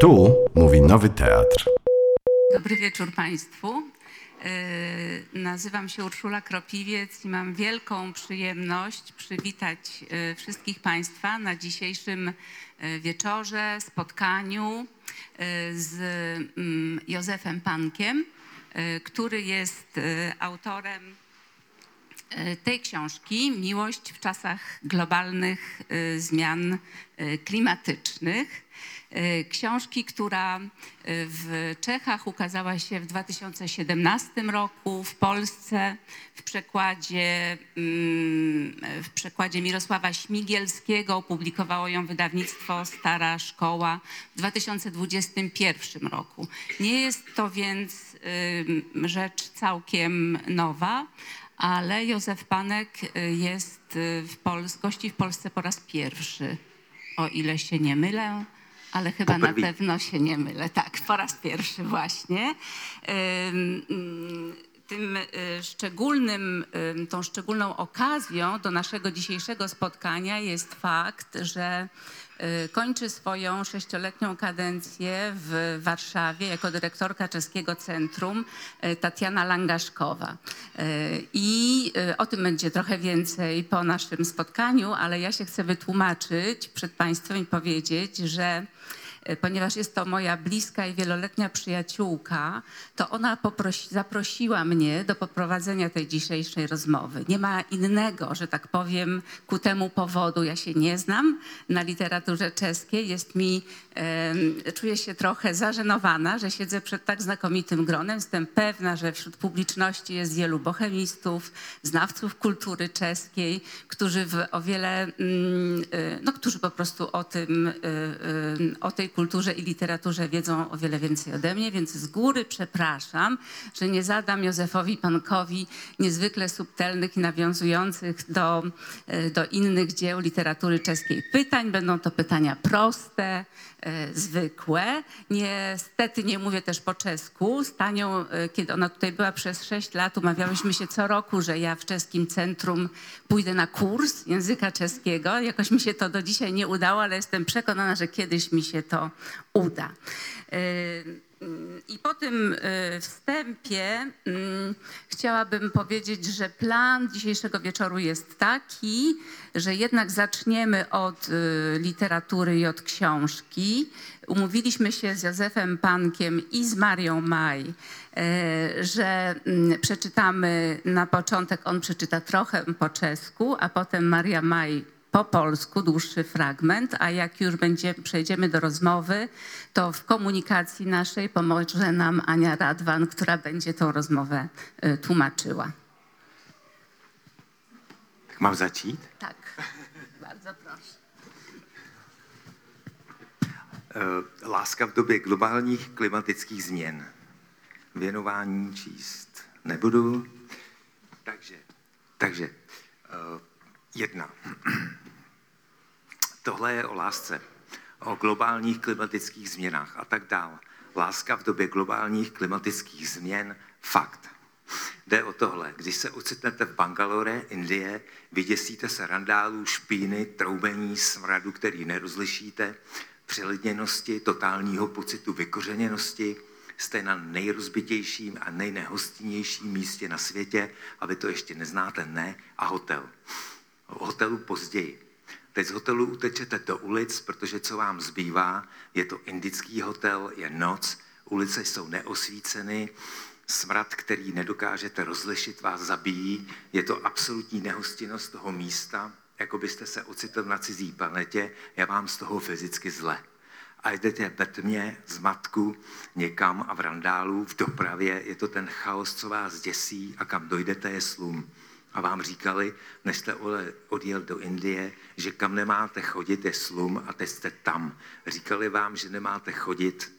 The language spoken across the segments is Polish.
Tu mówi Nowy Teatr. Dobry wieczór Państwu. Yy, Nazywam się Urszula Kropiwiec i mam wielką przyjemność przywitać yy, wszystkich Państwa na dzisiejszym yy, wieczorze, spotkaniu z mm, Józefem Pankiem, który jest autorem e, tej książki Miłość w czasach globalnych e, zmian e, klimatycznych. E, Książki, która e, w Czechach ukazała się w 2017 roku, w Polsce w przekładzie, mm, w przekładzie Mirosława Śmigielskiego. Opublikowało ją wydawnictwo Stara Szkoła w 2021 roku. Nie jest to więc ym, rzecz całkiem nowa, ale Józef Panek y, jest y, w Pols- gości w Polsce po raz pierwszy, o ile się nie mylę, ale chyba na pewno się nie mylę. Tak, po raz pierwszy właśnie. Ym, Tym y, szczególnym, ym, tą szczególną okazją do naszego dzisiejszego spotkania jest fakt, że kończy swoją sześcioletnią kadencję w Warszawie jako dyrektorka Czeskiego Centrum y, Tatiana Langaszkowa. Y, I y, o tym będzie trochę więcej po naszym spotkaniu, ale ja się chcę wytłumaczyć przed Państwem i powiedzieć, że ponieważ jest to moja bliska i wieloletnia przyjaciółka, to ona poprosi, zaprosiła mnie do poprowadzenia tej dzisiejszej rozmowy. Nie ma innego, że tak powiem, ku temu powodu. Ja się nie znam na literaturze czeskiej. Jest mi, em, czuję się trochę zażenowana, że siedzę przed tak znakomitym gronem. Jestem pewna, że wśród publiczności jest wielu bohemistów, znawców kultury czeskiej, którzy w o wiele, mm, y, no, którzy po prostu o tym, y, y, o tej kulturze i literaturze wiedzą o wiele więcej ode mnie, więc z góry przepraszam, że nie zadam Józefowi Pankowi niezwykle subtelnych i nawiązujących do, y, do innych dzieł literatury czeskiej pytań. Będą to pytania proste, y, zwykłe. Niestety nie mówię też po czesku. Z Tanią, y, kiedy ona tutaj była przez sześć lat, umawiałyśmy się co roku, że ja w czeskim centrum pójdę na kurs języka czeskiego. Jakoś mi się to do dzisiaj nie udało, ale jestem przekonana, że kiedyś mi się to uda. Y, I po tym y, wstępie chciałabym powiedzieć, że plan dzisiejszego wieczoru jest taki, że jednak zaczniemy od y, literatury i od książki. Umówiliśmy się z Józefem Pankiem i z Marią Maj, że przeczytamy na początek, on przeczyta trochę po czesku, a potem Maria Maj po polsku dłuższy fragment, a jak już będzie, przejdziemy do rozmowy, to w komunikacji naszej pomoże nam Ania Radwan, która będzie tą rozmowę y, tłumaczyła. Mám začít? Tak, bardzo proszę. Eh, Láska v době globálních klimatických změn. Věnování číst nebudu. Takže, takže eh, jedna. Tohle je o lásce, o globálních klimatických změnách a tak dál. Láska v době globálních klimatických změn, fakt. Jde o tohle. Když se ocitnete v Bangalore, Indie, vyděsíte se randálů, špíny, troubení, smradu, který nerozlišíte, přelidněnosti, totálního pocitu vykořeněnosti, jste na nejrozbitějším a nejnehostinnějším místě na světě a vy to ještě neznáte, ne, a hotel. O hotelu později. Teď z hotelu utečete do ulic, protože co vám zbývá, je to indický hotel, je noc, ulice jsou neosvíceny, smrad, který nedokážete rozlišit, vás zabíjí, je to absolutní nehostinnost toho místa, jako byste se ocitl na cizí planetě, je vám z toho fyzicky zle. A jdete ve tmě, zmatku, někam a v randálu, v dopravě, je to ten chaos, co vás děsí a kam dojdete je slum a vám říkali, než jste odjel do Indie, že kam nemáte chodit je slum a teď jste tam. Říkali vám, že nemáte chodit,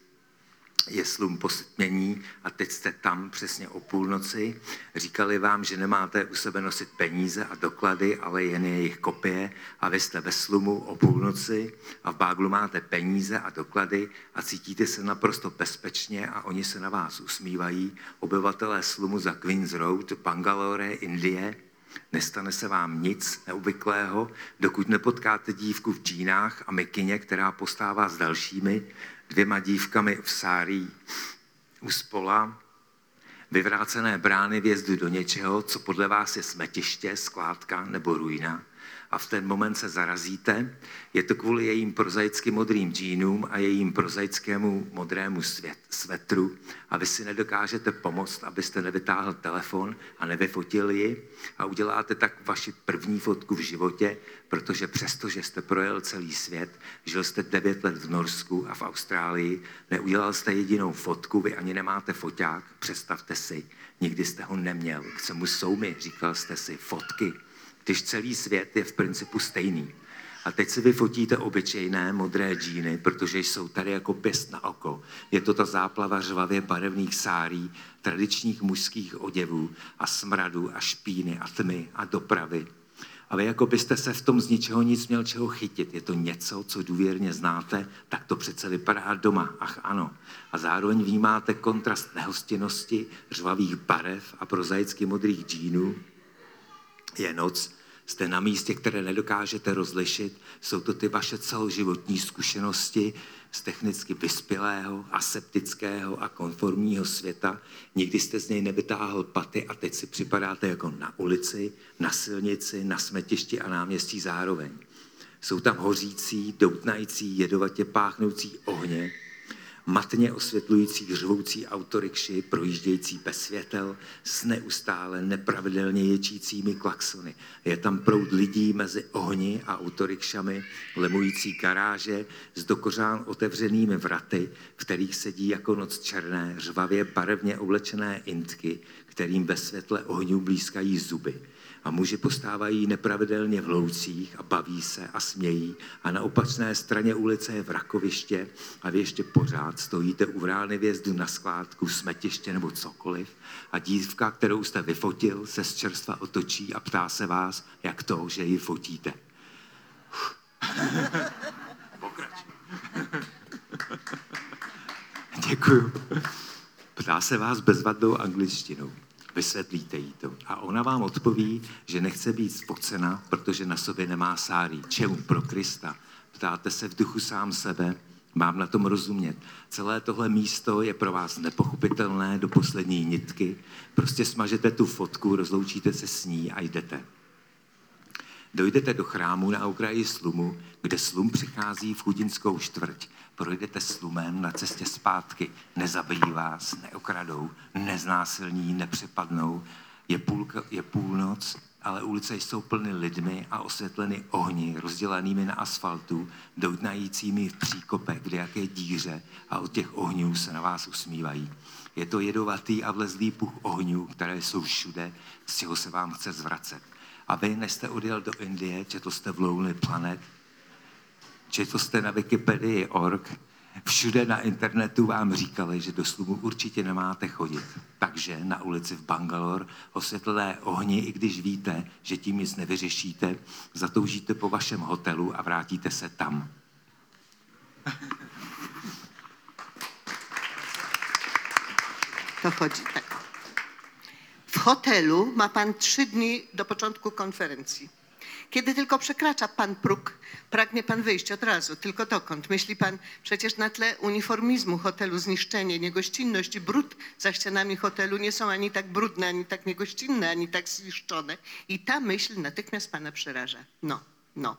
je slum posetmění a teď jste tam přesně o půlnoci. Říkali vám, že nemáte u sebe nosit peníze a doklady, ale jen jejich kopie a vy jste ve slumu o půlnoci a v báglu máte peníze a doklady a cítíte se naprosto bezpečně a oni se na vás usmívají. Obyvatelé slumu za Queens Road, Bangalore, Indie, Nestane se vám nic neobvyklého, dokud nepotkáte dívku v džínách a mikině, která postává s dalšími, dvěma dívkami v sárí u spola, vyvrácené brány vjezdu do něčeho, co podle vás je smetiště, skládka nebo ruina a v ten moment se zarazíte, je to kvůli jejím prozaicky modrým džínům a jejím prozaickému modrému svět, svetru. A vy si nedokážete pomoct, abyste nevytáhl telefon a nevyfotil ji a uděláte tak vaši první fotku v životě, protože přesto, že jste projel celý svět, žil jste 9 let v Norsku a v Austrálii, neudělal jste jedinou fotku, vy ani nemáte foťák, představte si, nikdy jste ho neměl. K čemu jsou mi, říkal jste si, fotky, když celý svět je v principu stejný. A teď si vyfotíte obyčejné modré džíny, protože jsou tady jako pěst na oko. Je to ta záplava řvavě barevných sárí, tradičních mužských oděvů a smradu a špíny a tmy a dopravy. A vy jako byste se v tom z ničeho nic měl čeho chytit. Je to něco, co důvěrně znáte, tak to přece vypadá doma. Ach ano. A zároveň vnímáte kontrast nehostinnosti, řvavých barev a prozaicky modrých džínů. Je noc, jste na místě, které nedokážete rozlišit. Jsou to ty vaše celoživotní zkušenosti z technicky vyspělého, aseptického a konformního světa. Nikdy jste z něj nevytáhl paty a teď si připadáte jako na ulici, na silnici, na smetišti a náměstí zároveň. Jsou tam hořící, doutnající, jedovatě páchnoucí ohně, matně osvětlující řvoucí autorikši, projíždějící bez světel, s neustále nepravidelně ječícími klaxony. Je tam proud lidí mezi ohni a autorikšami, lemující garáže s dokořán otevřenými vraty, v kterých sedí jako noc černé, řvavě barevně oblečené intky, kterým ve světle ohňů blízkají zuby a muži postávají nepravidelně v loucích a baví se a smějí a na opačné straně ulice je vrakoviště a vy ještě pořád stojíte u vrány vjezdu na skládku, smetiště nebo cokoliv a dívka, kterou jste vyfotil, se z čerstva otočí a ptá se vás, jak to, že ji fotíte. Pokrač. Děkuju. Ptá se vás bezvadnou angličtinou vysvětlíte jí to. A ona vám odpoví, že nechce být spocena, protože na sobě nemá sárí. Čemu pro Krista? Ptáte se v duchu sám sebe, mám na tom rozumět. Celé tohle místo je pro vás nepochopitelné do poslední nitky. Prostě smažete tu fotku, rozloučíte se s ní a jdete. Dojdete do chrámu na okraji slumu, kde slum přichází v chudinskou čtvrť. Projdete slumem na cestě zpátky. Nezabijí vás, neokradou, neznásilní, nepřepadnou. Je, půlka, je půlnoc, ale ulice jsou plny lidmi a osvětleny ohni, rozdělanými na asfaltu, doutnajícími v příkopech, kde jaké díře a od těch ohňů se na vás usmívají. Je to jedovatý a vlezlý puch ohňů, které jsou všude, z čeho se vám chce zvracet. A vy, než jste odjel do Indie, četl jste v Lonely Planet, četl jste na Wikipedii org, všude na internetu vám říkali, že do slumu určitě nemáte chodit. Takže na ulici v Bangalore osvětlené ohni, i když víte, že tím nic nevyřešíte, zatoužíte po vašem hotelu a vrátíte se tam. To chodzi tak. W hotelu ma pan trzy dni do początku konferencji. Kiedy tylko przekracza pan próg, pragnie pan wyjść od razu. Tylko dokąd? Myśli pan przecież na tle uniformizmu hotelu, zniszczenie, niegościnność i brud za ścianami hotelu nie są ani tak brudne, ani tak niegościnne, ani tak zniszczone. I ta myśl natychmiast pana przeraża. No. No.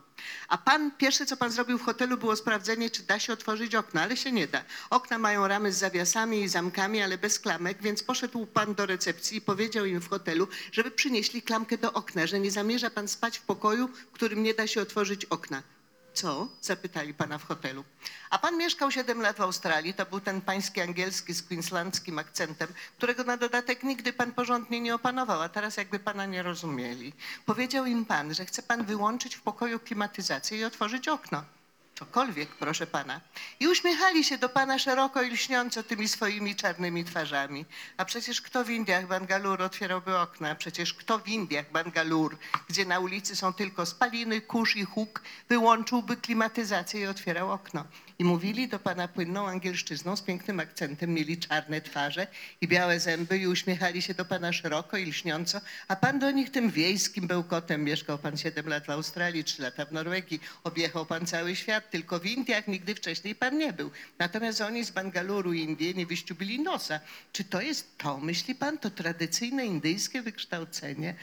A pan, pierwsze co pan zrobił w hotelu było sprawdzenie, czy da się otworzyć okna, ale się nie da. Okna mają ramy z zawiasami i zamkami, ale bez klamek, więc poszedł pan do recepcji i powiedział im w hotelu, żeby przynieśli klamkę do okna, że nie zamierza pan spać w pokoju, w którym nie da się otworzyć okna. Co? Zapytali pana w hotelu. A pan mieszkał 7 lat w Australii, to był ten pański angielski z queenslandzkim akcentem, którego na dodatek nigdy pan porządnie nie opanował, a teraz jakby pana nie rozumieli. Powiedział im pan, że chce pan wyłączyć w pokoju klimatyzację i otworzyć okno. Cokolwiek, proszę pana. I uśmiechali się do pana szeroko i lśniąco tymi swoimi czarnymi twarzami. A przecież kto w Indiach Bangalore otwierałby okna? Przecież kto w Indiach Bangalore, gdzie na ulicy są tylko spaliny, kurz i huk, wyłączyłby klimatyzację i otwierał okno? I mówili do pana płynną angielszczyzną z pięknym akcentem, mieli czarne twarze i białe zęby i uśmiechali się do pana szeroko i lśniąco, a pan do nich tym wiejskim bełkotem. Mieszkał pan 7 lat w Australii, 3 lata w Norwegii, objechał pan cały świat, tylko w Indiach nigdy wcześniej pan nie był. Natomiast oni z Bangaluru, Indie, nie wyściubili nosa. Czy to jest to, myśli pan, to tradycyjne indyjskie wykształcenie?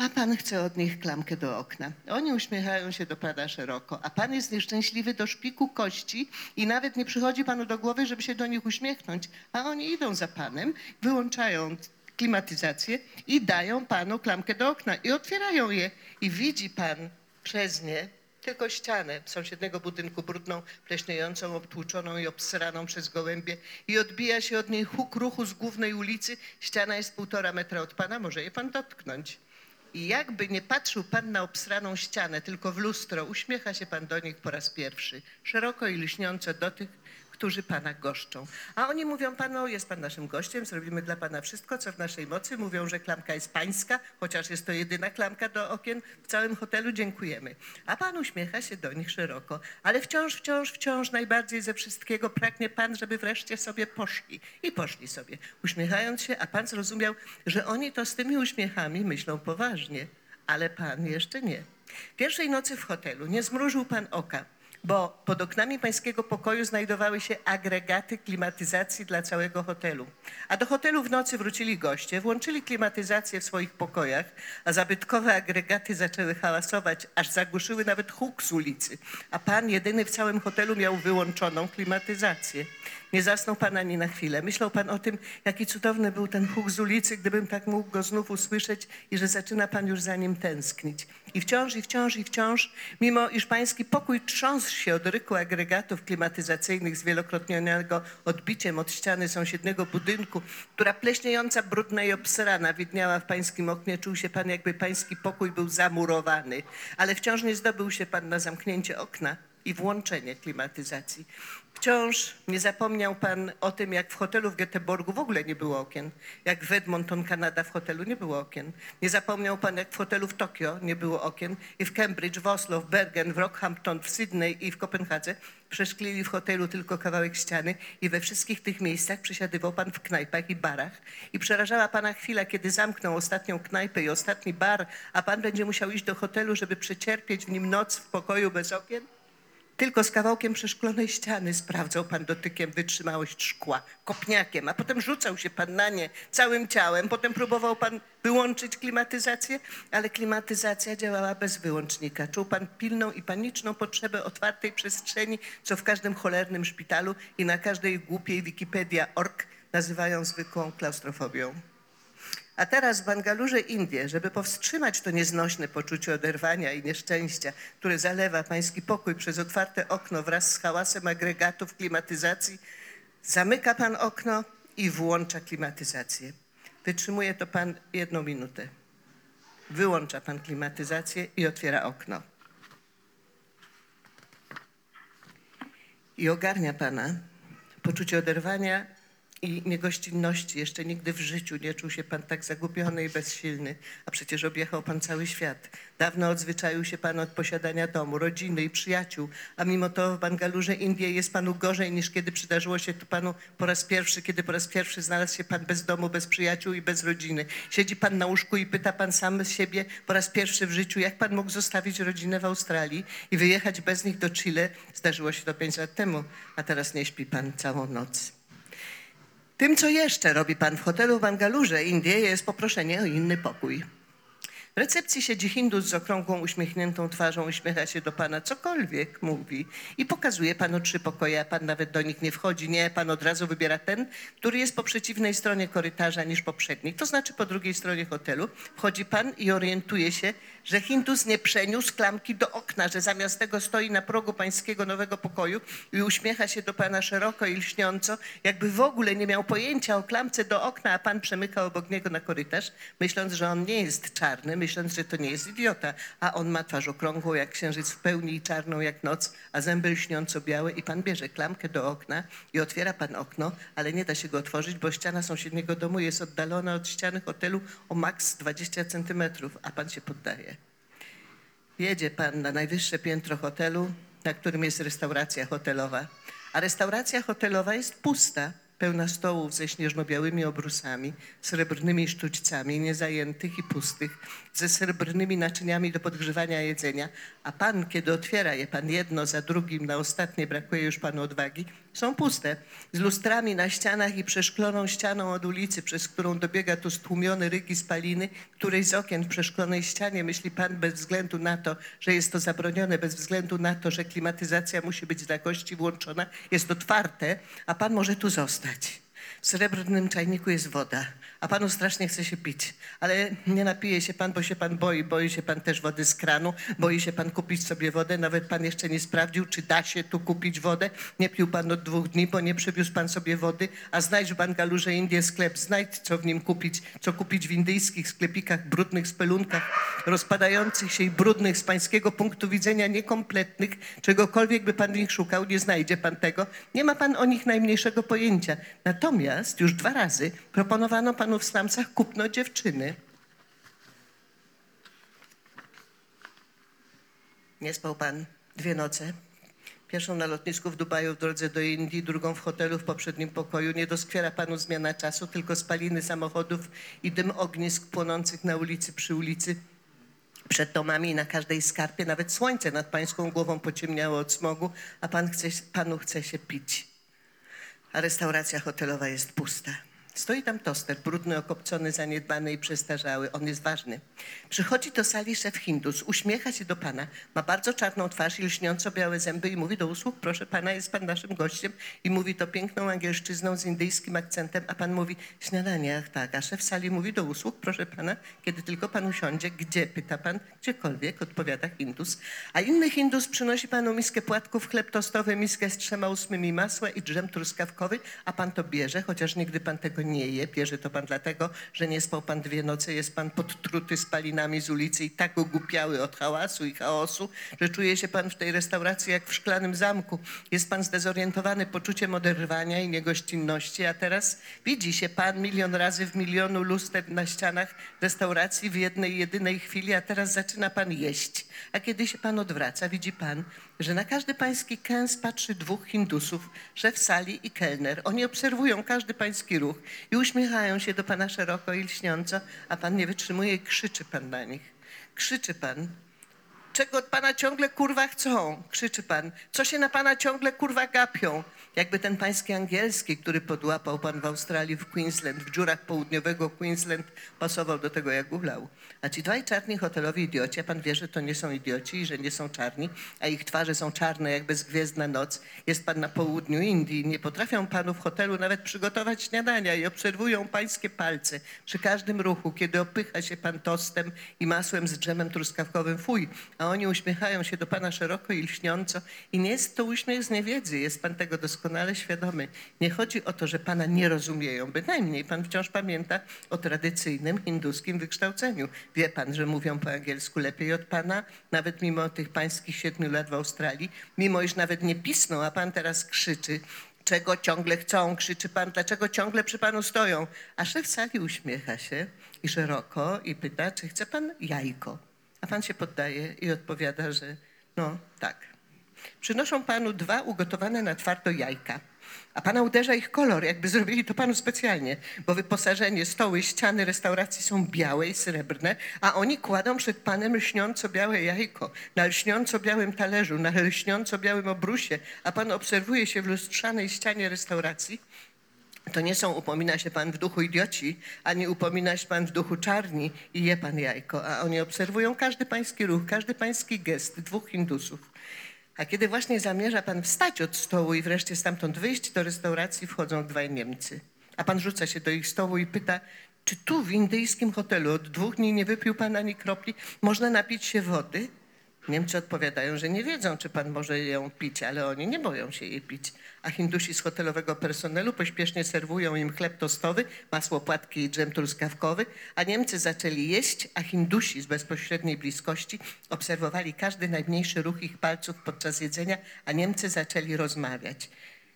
A pan chce od nich klamkę do okna. Oni uśmiechają się do pana szeroko, a pan jest nieszczęśliwy do szpiku kości i nawet nie przychodzi panu do głowy, żeby się do nich uśmiechnąć. A oni idą za panem, wyłączają klimatyzację i dają panu klamkę do okna i otwierają je. I widzi pan przez nie tylko ścianę sąsiedniego budynku brudną, pleśniejącą, obtłuczoną i obsraną przez gołębie i odbija się od niej huk ruchu z głównej ulicy. Ściana jest półtora metra od pana, może je pan dotknąć. I jakby nie patrzył pan na obsraną ścianę, tylko w lustro, uśmiecha się pan do nich po raz pierwszy, szeroko i lśniąco do tych, którzy pana goszczą. A oni mówią panu, jest pan naszym gościem, zrobimy dla pana wszystko, co w naszej mocy. Mówią, że klamka jest pańska, chociaż jest to jedyna klamka do okien w całym hotelu, dziękujemy. A pan uśmiecha się do nich szeroko, ale wciąż, wciąż, wciąż najbardziej ze wszystkiego pragnie pan, żeby wreszcie sobie poszli. I poszli sobie, uśmiechając się, a pan zrozumiał, że oni to z tymi uśmiechami myślą poważnie, ale pan jeszcze nie. Pierwszej nocy w hotelu nie zmrużył pan oka bo pod oknami pańskiego pokoju znajdowały się agregaty klimatyzacji dla całego hotelu. A do hotelu w nocy wrócili goście, włączyli klimatyzację w swoich pokojach, a zabytkowe agregaty zaczęły hałasować, aż zagłuszyły nawet huk z ulicy. A pan jedyny w całym hotelu miał wyłączoną klimatyzację. Nie zasnął pan ani na chwilę. Myślał pan o tym, jaki cudowny był ten huk z ulicy, gdybym tak mógł go znów usłyszeć i że zaczyna pan już za nim tęsknić. I wciąż, i wciąż, i wciąż, mimo iż pański pokój trząsł się od ryku agregatów klimatyzacyjnych zwielokrotnionego odbiciem od ściany sąsiedniego budynku, która pleśniejąca, brudna i obsrana widniała w pańskim oknie, czuł się pan, jakby pański pokój był zamurowany. Ale wciąż nie zdobył się pan na zamknięcie okna i włączenie klimatyzacji. Wciąż nie zapomniał pan o tym, jak w hotelu w Göteborgu w ogóle nie było okien, jak w Edmonton, Kanada w hotelu nie było okien. Nie zapomniał pan, jak w hotelu w Tokio nie było okien i w Cambridge, w Oslo, w Bergen, w Rockhampton, w Sydney i w Kopenhadze przeszklili w hotelu tylko kawałek ściany i we wszystkich tych miejscach przesiadywał pan w knajpach i barach. I przerażała pana chwila, kiedy zamknął ostatnią knajpę i ostatni bar, a pan będzie musiał iść do hotelu, żeby przecierpieć w nim noc w pokoju bez okien? Tylko z kawałkiem przeszklonej ściany sprawdzał pan dotykiem wytrzymałość szkła, kopniakiem, a potem rzucał się pan na nie całym ciałem. Potem próbował pan wyłączyć klimatyzację, ale klimatyzacja działała bez wyłącznika. Czuł pan pilną i paniczną potrzebę otwartej przestrzeni, co w każdym cholernym szpitalu i na każdej głupiej Wikipedia.org nazywają zwykłą klaustrofobią. A teraz w Bangalurze, Indie, żeby powstrzymać to nieznośne poczucie oderwania i nieszczęścia, które zalewa pański pokój przez otwarte okno wraz z hałasem agregatów klimatyzacji, zamyka pan okno i włącza klimatyzację. Wytrzymuje to pan jedną minutę. Wyłącza pan klimatyzację i otwiera okno. I ogarnia pana poczucie oderwania i niegościnności. Jeszcze nigdy w życiu nie czuł się pan tak zagubiony i bezsilny, a przecież objechał pan cały świat. Dawno odzwyczaił się pan od posiadania domu, rodziny i przyjaciół, a mimo to w Bangalurze, Indie jest panu gorzej niż kiedy przydarzyło się to panu po raz pierwszy, kiedy po raz pierwszy znalazł się pan bez domu, bez przyjaciół i bez rodziny. Siedzi pan na łóżku i pyta pan sam siebie po raz pierwszy w życiu, jak pan mógł zostawić rodzinę w Australii i wyjechać bez nich do Chile. Zdarzyło się to pięć lat temu, a teraz nie śpi pan całą noc. Tym, co jeszcze robi pan w hotelu w Bangalurze, Indie, jest poproszenie o inny pokój. W recepcji siedzi Hindus z okrągłą, uśmiechniętą twarzą, uśmiecha się do pana, cokolwiek mówi i pokazuje panu trzy pokoje, a pan nawet do nich nie wchodzi. Nie, pan od razu wybiera ten, który jest po przeciwnej stronie korytarza niż poprzedni, to znaczy po drugiej stronie hotelu. Wchodzi pan i orientuje się, że Hindus nie przeniósł klamki do okna, że zamiast tego stoi na progu pańskiego nowego pokoju i uśmiecha się do pana szeroko i lśniąco, jakby w ogóle nie miał pojęcia o klamce do okna, a pan przemyka obok niego na korytarz, myśląc, że on nie jest czarny, myśląc, że to nie jest idiota, a on ma twarz okrągłą jak księżyc w pełni i czarną jak noc, a zęby lśniąco białe i pan bierze klamkę do okna i otwiera pan okno, ale nie da się go otworzyć, bo ściana sąsiedniego domu jest oddalona od ściany hotelu o maks 20 centymetrów, a pan się poddaje. Jedzie pan na najwyższe piętro hotelu, na którym jest restauracja hotelowa. A restauracja hotelowa jest pusta, pełna stołów ze śnieżno-białymi obrusami, srebrnymi sztućcami, niezajętych i pustych, ze srebrnymi naczyniami do podgrzewania jedzenia, a pan, kiedy otwiera je pan jedno za drugim, na ostatnie brakuje już panu odwagi, są puste, z lustrami na ścianach i przeszkloną ścianą od ulicy, przez którą dobiega tu stłumiony ryk i spaliny, której z okien w przeszklonej ścianie myśli pan bez względu na to, że jest to zabronione, bez względu na to, że klimatyzacja musi być dla gości włączona, jest otwarte, a pan może tu zostać. W srebrnym czajniku jest woda, a panu strasznie chce się pić, ale nie napije się pan, bo się pan boi. Boi się pan też wody z kranu, boi się pan kupić sobie wodę. Nawet pan jeszcze nie sprawdził, czy da się tu kupić wodę. Nie pił pan od dwóch dni, bo nie przywiózł pan sobie wody, a znajdź w Bangalurze Indie sklep, znajdź co w nim kupić, co kupić w indyjskich sklepikach, brudnych spelunkach, rozpadających się i brudnych z pańskiego punktu widzenia niekompletnych. Czegokolwiek by pan w nich szukał, nie znajdzie pan tego. Nie ma pan o nich najmniejszego pojęcia. Natomiast już dwa razy proponowano panu w slumsach kupno dziewczyny. Nie spał pan dwie noce. Pierwszą na lotnisku w Dubaju w drodze do Indii, drugą w hotelu w poprzednim pokoju. Nie doskwiera panu zmiana czasu, tylko spaliny samochodów i dym ognisk płonących na ulicy przy ulicy. Przed domami i na każdej skarpie nawet słońce nad pańską głową pociemniało od smogu, a pan chce, panu chce się pić. A restauracja hotelowa jest pusta. Stoi tam toster, brudny, okopcony, zaniedbany i przestarzały. On jest ważny. Przychodzi do sali szef Hindus, uśmiecha się do pana, ma bardzo czarną twarz i lśniąco białe zęby i mówi do usług, proszę pana, jest pan naszym gościem. I mówi to piękną angielszczyzną z indyjskim akcentem, a pan mówi, śniadanie, ach tak. A szef sali mówi do usług, proszę pana, kiedy tylko pan usiądzie, gdzie, pyta pan, gdziekolwiek, odpowiada Hindus. A inny Hindus przynosi panu miskę płatków, chleb tostowy, miskę z trzema ósmymi masła i drzem truskawkowy, a pan to bierze, chociaż nigdy pan tego nie je. Bierze to pan dlatego, że nie spał pan dwie noce, jest pan podtruty spalinami z ulicy i tak ogłupiały od hałasu i chaosu, że czuje się pan w tej restauracji jak w szklanym zamku. Jest pan zdezorientowany poczuciem oderwania i niegościnności, a teraz widzi się pan milion razy w milionu luster na ścianach restauracji w jednej, jedynej chwili, a teraz zaczyna pan jeść. A kiedy się pan odwraca, widzi pan, że na każdy pański kęs patrzy dwóch Hindusów, szef sali i kelner. Oni obserwują każdy pański ruch i uśmiechają się do pana szeroko i lśniąco, a pan nie wytrzymuje i krzyczy pan na nich. Krzyczy pan. Czego od pana ciągle kurwa chcą? Krzyczy pan. Co się na pana ciągle kurwa gapią? Jakby ten pański angielski, który podłapał pan w Australii, w Queensland, w dziurach południowego Queensland, pasował do tego jak ulał. A ci dwaj czarni hotelowi idioci, a pan wie, że to nie są idioci i że nie są czarni, a ich twarze są czarne jak bezgwiezdna noc. Jest pan na południu Indii, nie potrafią panu w hotelu nawet przygotować śniadania i obserwują pańskie palce przy każdym ruchu, kiedy opycha się pan tostem i masłem z drzemem truskawkowym. Fuj, a oni uśmiechają się do pana szeroko i lśniąco i nie jest to uśmiech z niewiedzy, jest pan tego doskonale świadomy. Nie chodzi o to, że pana nie rozumieją, bynajmniej pan wciąż pamięta o tradycyjnym hinduskim wykształceniu. Wie pan, że mówią po angielsku lepiej od pana, nawet mimo tych pańskich siedmiu lat w Australii, mimo iż nawet nie pisną, a pan teraz krzyczy, czego ciągle chcą, krzyczy pan, dlaczego ciągle przy panu stoją. A szef sali uśmiecha się i szeroko i pyta, czy chce pan jajko. A pan się poddaje i odpowiada, że no tak. Przynoszą panu dwa ugotowane na twardo jajka. A pana uderza ich kolor, jakby zrobili to panu specjalnie, bo wyposażenie, stoły, ściany restauracji są białe i srebrne, a oni kładą przed panem lśniąco białe jajko na lśniąco białym talerzu, na lśniąco białym obrusie, a pan obserwuje się w lustrzanej ścianie restauracji. To nie są, upomina się pan w duchu idioci, ani upomina się pan w duchu czarni i je pan jajko, a oni obserwują każdy pański ruch, każdy pański gest dwóch Hindusów. A kiedy właśnie zamierza pan wstać od stołu i wreszcie stamtąd wyjść, do restauracji wchodzą dwaj Niemcy. A pan rzuca się do ich stołu i pyta, czy tu w indyjskim hotelu od dwóch dni nie wypił pan ani kropli, można napić się wody? Niemcy odpowiadają, że nie wiedzą, czy pan może ją pić, ale oni nie boją się jej pić. A Hindusi z hotelowego personelu pośpiesznie serwują im chleb tostowy, masło płatki i dżem truskawkowy, a Niemcy zaczęli jeść, a Hindusi z bezpośredniej bliskości obserwowali każdy najmniejszy ruch ich palców podczas jedzenia, a Niemcy zaczęli rozmawiać.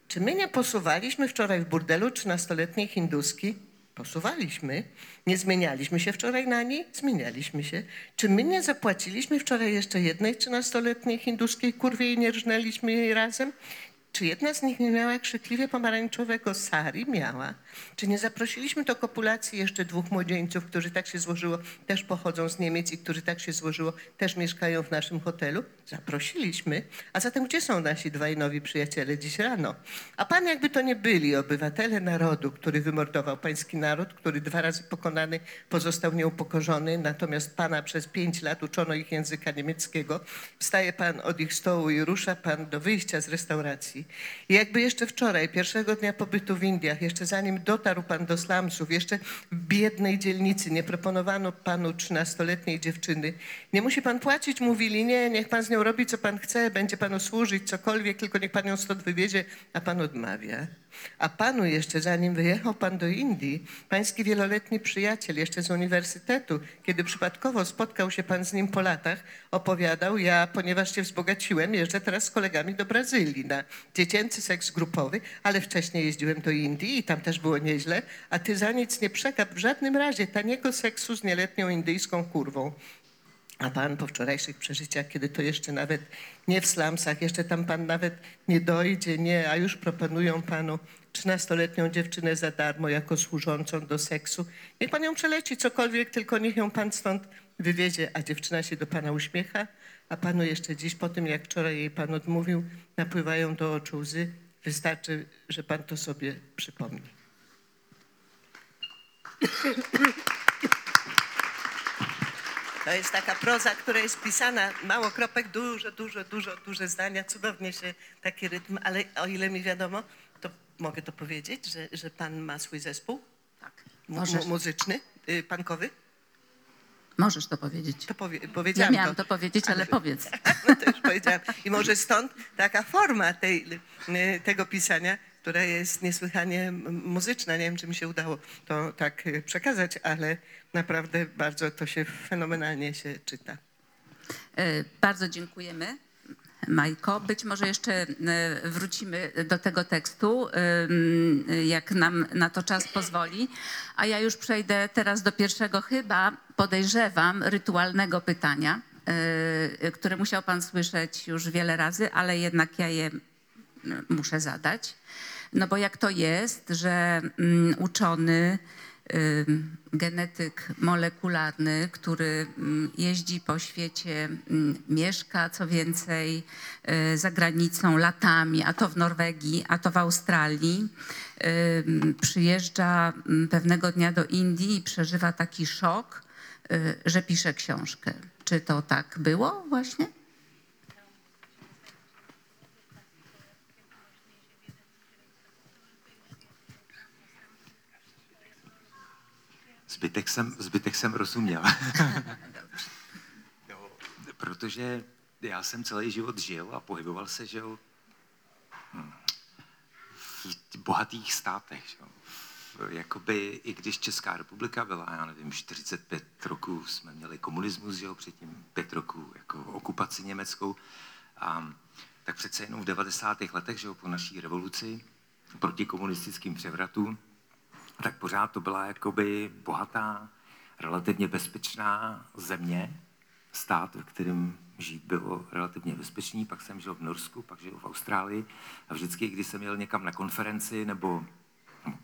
Czy my nie posuwaliśmy wczoraj w burdelu trzynastoletniej hinduski? Posuwaliśmy. Nie zmienialiśmy się wczoraj na niej? Zmienialiśmy się. Czy my nie zapłaciliśmy wczoraj jeszcze jednej trzynastoletniej hinduskiej kurwie i nie rżnęliśmy jej razem? Czy jedna z nich nie miała krzykliwie pomarańczowego sari? Miała. Czy nie zaprosiliśmy do kopulacji jeszcze dwóch młodzieńców, którzy tak się złożyło, też pochodzą z Niemiec i którzy tak się złożyło, też mieszkają w naszym hotelu? Zaprosiliśmy. A zatem gdzie są nasi dwaj nowi przyjaciele dziś rano? A pan jakby to nie byli obywatele narodu, który wymordował pański naród, który dwa razy pokonany pozostał nieupokorzony, natomiast pana przez pięć lat uczono ich języka niemieckiego. Wstaje pan od ich stołu i rusza pan do wyjścia z restauracji. I jakby jeszcze wczoraj, pierwszego dnia pobytu w Indiach, jeszcze zanim dotarł pan do slumsów, jeszcze w biednej dzielnicy nie proponowano panu trzynastoletniej dziewczyny. Nie musi pan płacić, mówili, nie, niech pan z nią robi, co pan chce, będzie panu służyć, cokolwiek, tylko niech pan ją stąd wywiezie, a pan odmawia. A panu jeszcze, zanim wyjechał pan do Indii, pański wieloletni przyjaciel jeszcze z uniwersytetu, kiedy przypadkowo spotkał się pan z nim po latach, opowiadał, ja, ponieważ się wzbogaciłem, jeżdżę teraz z kolegami do Brazylii na dziecięcy seks grupowy, ale wcześniej jeździłem do Indii i tam też było nieźle, a ty za nic nie przegap w żadnym razie taniego seksu z nieletnią indyjską kurwą. A pan po wczorajszych przeżyciach, kiedy to jeszcze nawet nie w slumsach, jeszcze tam pan nawet nie dojdzie, nie, a już proponują panu 13-letnią dziewczynę za darmo jako służącą do seksu. Niech pan ją przeleci, cokolwiek, tylko niech ją pan stąd wywiezie, a dziewczyna się do pana uśmiecha, a panu jeszcze dziś, po tym jak wczoraj jej pan odmówił, napływają do oczu łzy. Wystarczy, że pan to sobie przypomni. To jest taka proza, która jest pisana, mało kropek, dużo, dużo, dużo, duże zdania, cudownie się taki rytm, ale o ile mi wiadomo, to mogę to powiedzieć, że, że pan ma swój zespół Tak. Możesz, muzyczny, y, pankowy. możesz to powiedzieć. To powie, Ja powiedziałam miałam to powiedzieć, ale powiedz. No to już powiedziałam. I może stąd taka forma tej, y, tego pisania, która jest niesłychanie muzyczna. Nie wiem, czy mi się udało to tak y, przekazać, ale naprawdę bardzo to się fenomenalnie się czyta. E, Bardzo dziękujemy. Majko, być może jeszcze e, wrócimy do tego tekstu, em, jak nam na to czas pozwoli. A ja już przejdę teraz do pierwszego, chyba podejrzewam, rytualnego pytania, e, które musiał Pan słyszeć już wiele razy, ale jednak ja je muszę zadać. No bo jak to jest, że mm, uczony, genetyk molekularny, który mm, jeździ po świecie, mm, mieszka co więcej y, za granicą latami, a to w Norwegii, a to w Australii, przyjeżdża pewnego dnia do Indii i przeżywa taki szok, y, że pisze książkę. Czy to tak było właśnie? Zbytek jsem, zbytek jsem rozuměl. no, protože já jsem celý život žil a pohyboval se, že jo, hm, v bohatých státech, že jo. Jakoby, i když Česká republika byla, já nevím, 45 roků jsme měli komunismus, že jo, předtím pět roků jako okupaci německou, a, tak přece jenom v 90. letech, že jo, po naší revoluci, proti komunistickým převratům, tak pořád to byla jakoby bohatá, relativně bezpečná země, stát, ve kterém žít bylo relativně bezpečný. Pak jsem žil v Norsku, pak žil v Austrálii a vždycky, když jsem jel někam na konferenci nebo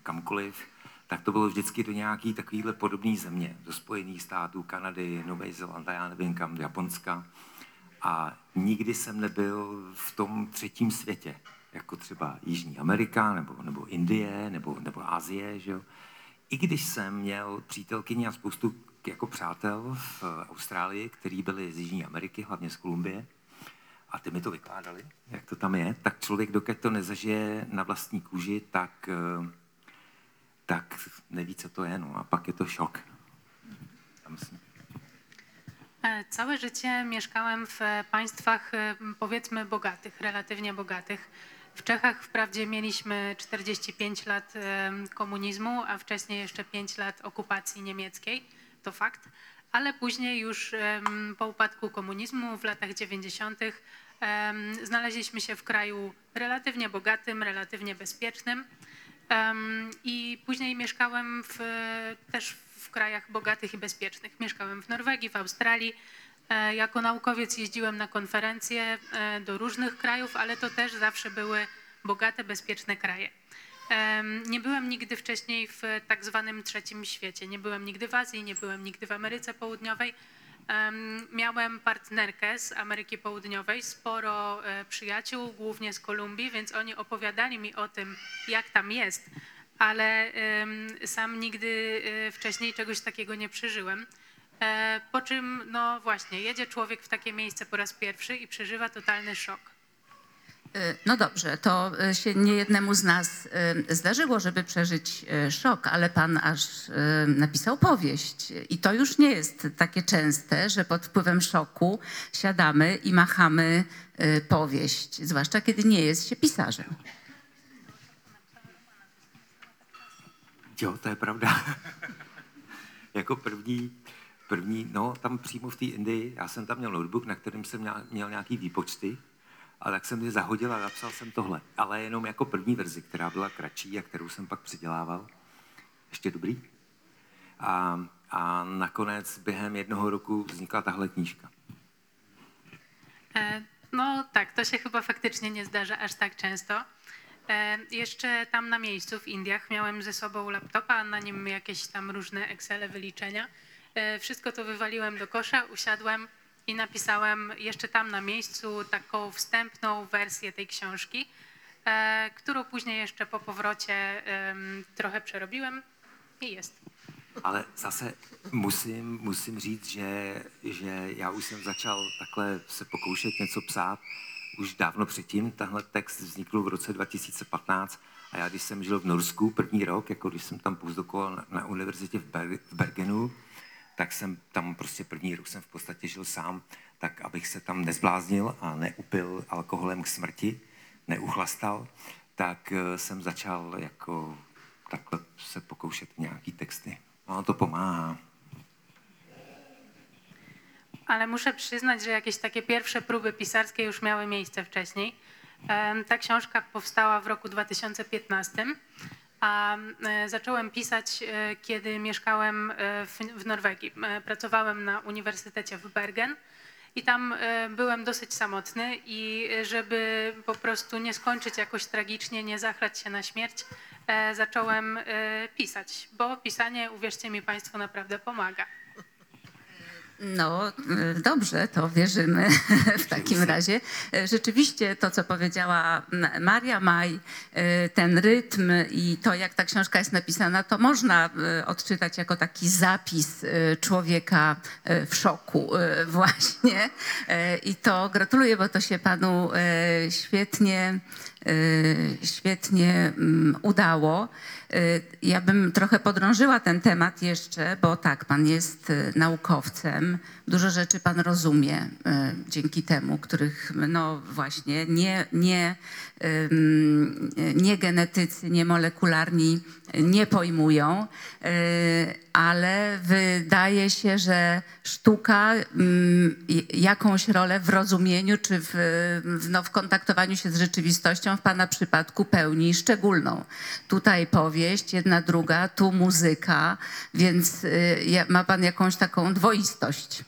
kamkoliv, tak to bylo vždycky do nějaký takovýhle podobný země, do Spojených států, Kanady, Nové Zélandy, já nevím kam, Japonska. A nikdy jsem nebyl v tom třetím světě, jako třeba Jižní Amerika, nebo, nebo Indie, nebo, nebo Asie, že jo. I když jsem měl přítelkyni a spoustu jako přátel v Austrálii, který byli z Jižní Ameriky, hlavně z Kolumbie, a ty mi to vykládali, jak to tam je, tak člověk, dokud to nezažije na vlastní kůži, tak, eh, tak neví, co to je. No. A pak je to šok. Já myslím. E, Całe życie mieszkałem w państwach e, powiedzmy bogatych, relatywnie bogatych. W Czechach wprawdzie mieliśmy 45 lat komunizmu, a wcześniej jeszcze 5 lat okupacji niemieckiej, to fakt, ale później już po upadku komunizmu w latach 90. em, znaleźliśmy się w kraju relatywnie bogatym, relatywnie bezpiecznym. I później mieszkałem w, też w krajach bogatych i bezpiecznych. Mieszkałem w Norwegii, w Australii. E, Jako naukowiec jeździłem na konferencje e, do różnych krajów, ale to też zawsze były bogate, bezpieczne kraje. Nie byłem nigdy wcześniej w tak zwanym trzecim świecie. Nie byłem nigdy w Azji, nie byłem nigdy w Ameryce Południowej. Em, Miałem partnerkę z Ameryki Południowej, sporo e, przyjaciół, głównie z Kolumbii, więc oni opowiadali mi o tym, jak tam jest, ale sam nigdy wcześniej czegoś takiego nie przeżyłem. E, Po czym, no właśnie, jedzie człowiek w takie miejsce po raz pierwszy i przeżywa totalny szok. Y, No dobrze, to y, się niejednemu z nas zdarzyło, żeby przeżyć szok, ale pan aż napisał powieść. I to już nie jest takie częste, że pod wpływem szoku siadamy i machamy powieść, zwłaszcza kiedy nie jest się pisarzem. Jo, to je pravda. jako první, první, no tam přímo v té Indii, já jsem tam měl notebook, na kterém jsem měl, měl nějaký výpočty, a tak jsem je zahodil a napsal jsem tohle. Ale jenom jako první verzi, která byla kratší a kterou jsem pak předělával. Ještě dobrý. A, a nakonec během jednoho roku vznikla tahle knížka. E, No tak, to się chyba faktycznie nie zdarza aż tak często. E, Jeszcze tam na miejscu w Indiach miałem ze sobą laptopa, a na nim jakieś tam różne Excele, wyliczenia. E, Wszystko to wywaliłem do kosza, usiadłem i napisałem jeszcze tam na miejscu taką wstępną wersję tej książki, e, którą później jeszcze po powrocie trochę przerobiłem i jest. Ale zase musím, musím říct, že, že já už jsem začal takhle se pokoušet něco psát už dávno předtím. Tahle text vznikl v roce 2015 a já, když jsem žil v Norsku první rok, jako když jsem tam postdokoval na, na univerzitě v, Ber, v Bergenu, tak jsem tam prostě první rok jsem v podstatě žil sám, tak abych se tam nezbláznil a neupil alkoholem k smrti, neuchlastal, tak eh, jsem začal jako takhle se pokoušet nějaký texty. Ono to pomáhá. Ale muszę przyznać, że jakieś takie pierwsze próby pisarskie już miały miejsce wcześniej. Ta książka powstała w roku 2015, a e, zacząłem pisać, e, kiedy mieszkałem e, w, Norwegii. Pracowałem na Uniwersytecie w Bergen i tam byłem dosyć samotny i żeby po prostu nie skończyć jakoś tragicznie, nie zachrać się na śmierć, zacząłem pisać, bo pisanie, uwierzcie mi Państwo, naprawdę pomaga. No y, dobrze, to wierzymy w takim razie. Y, Rzeczywiście to, co powiedziała Maria Maj, y, ten rytm i to, jak ta książka jest napisana, to można odczytać jako taki zapis człowieka w szoku właśnie. I to gratuluję, bo to się panu świetnie, świetnie mm, udało. Y, Ja bym trochę podrążyła ten temat jeszcze, bo tak, pan jest y, naukowcem, dużo rzeczy pan rozumie y, dzięki temu, których no właśnie nie, nie, nie genetycy, nie molekularni nie pojmują, ale wydaje się, że sztuka jakąś rolę w rozumieniu czy w, no, w kontaktowaniu się z rzeczywistością w pana przypadku pełni szczególną. Tutaj powieść, jedna druga, tu muzyka, więc y, ma pan jakąś taką dwoistość.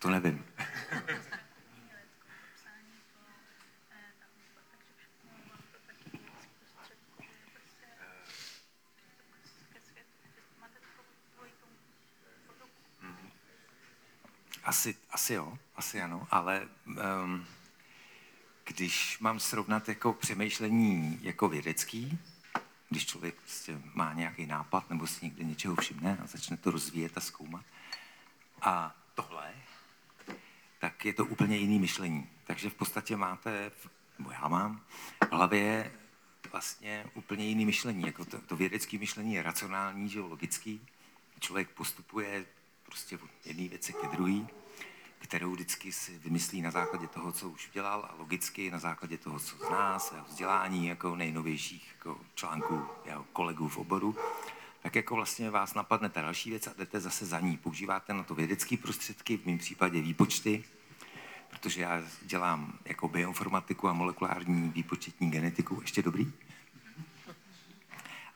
To nevím. Asi, asi jo, asi ano, ale um, když mám srovnat jako přemýšlení jako vědecký, když člověk prostě má nějaký nápad nebo si někde něčeho všimne a začne to rozvíjet a zkoumat, a tohle, tak je to úplně jiný myšlení. Takže v podstatě máte, nebo já mám, v hlavě vlastně úplně jiný myšlení. Jako to, to vědecké myšlení je racionální, že logický. Člověk postupuje prostě od jedné věci ke druhé, kterou vždycky si vymyslí na základě toho, co už udělal a logicky na základě toho, co zná, svého vzdělání, jako nejnovějších jako článků jeho kolegů v oboru tak jako vlastně vás napadne ta další věc a jdete zase za ní. Používáte na to vědecké prostředky, v mém případě výpočty, protože já dělám jako bioinformatiku a molekulární výpočetní genetiku, ještě dobrý.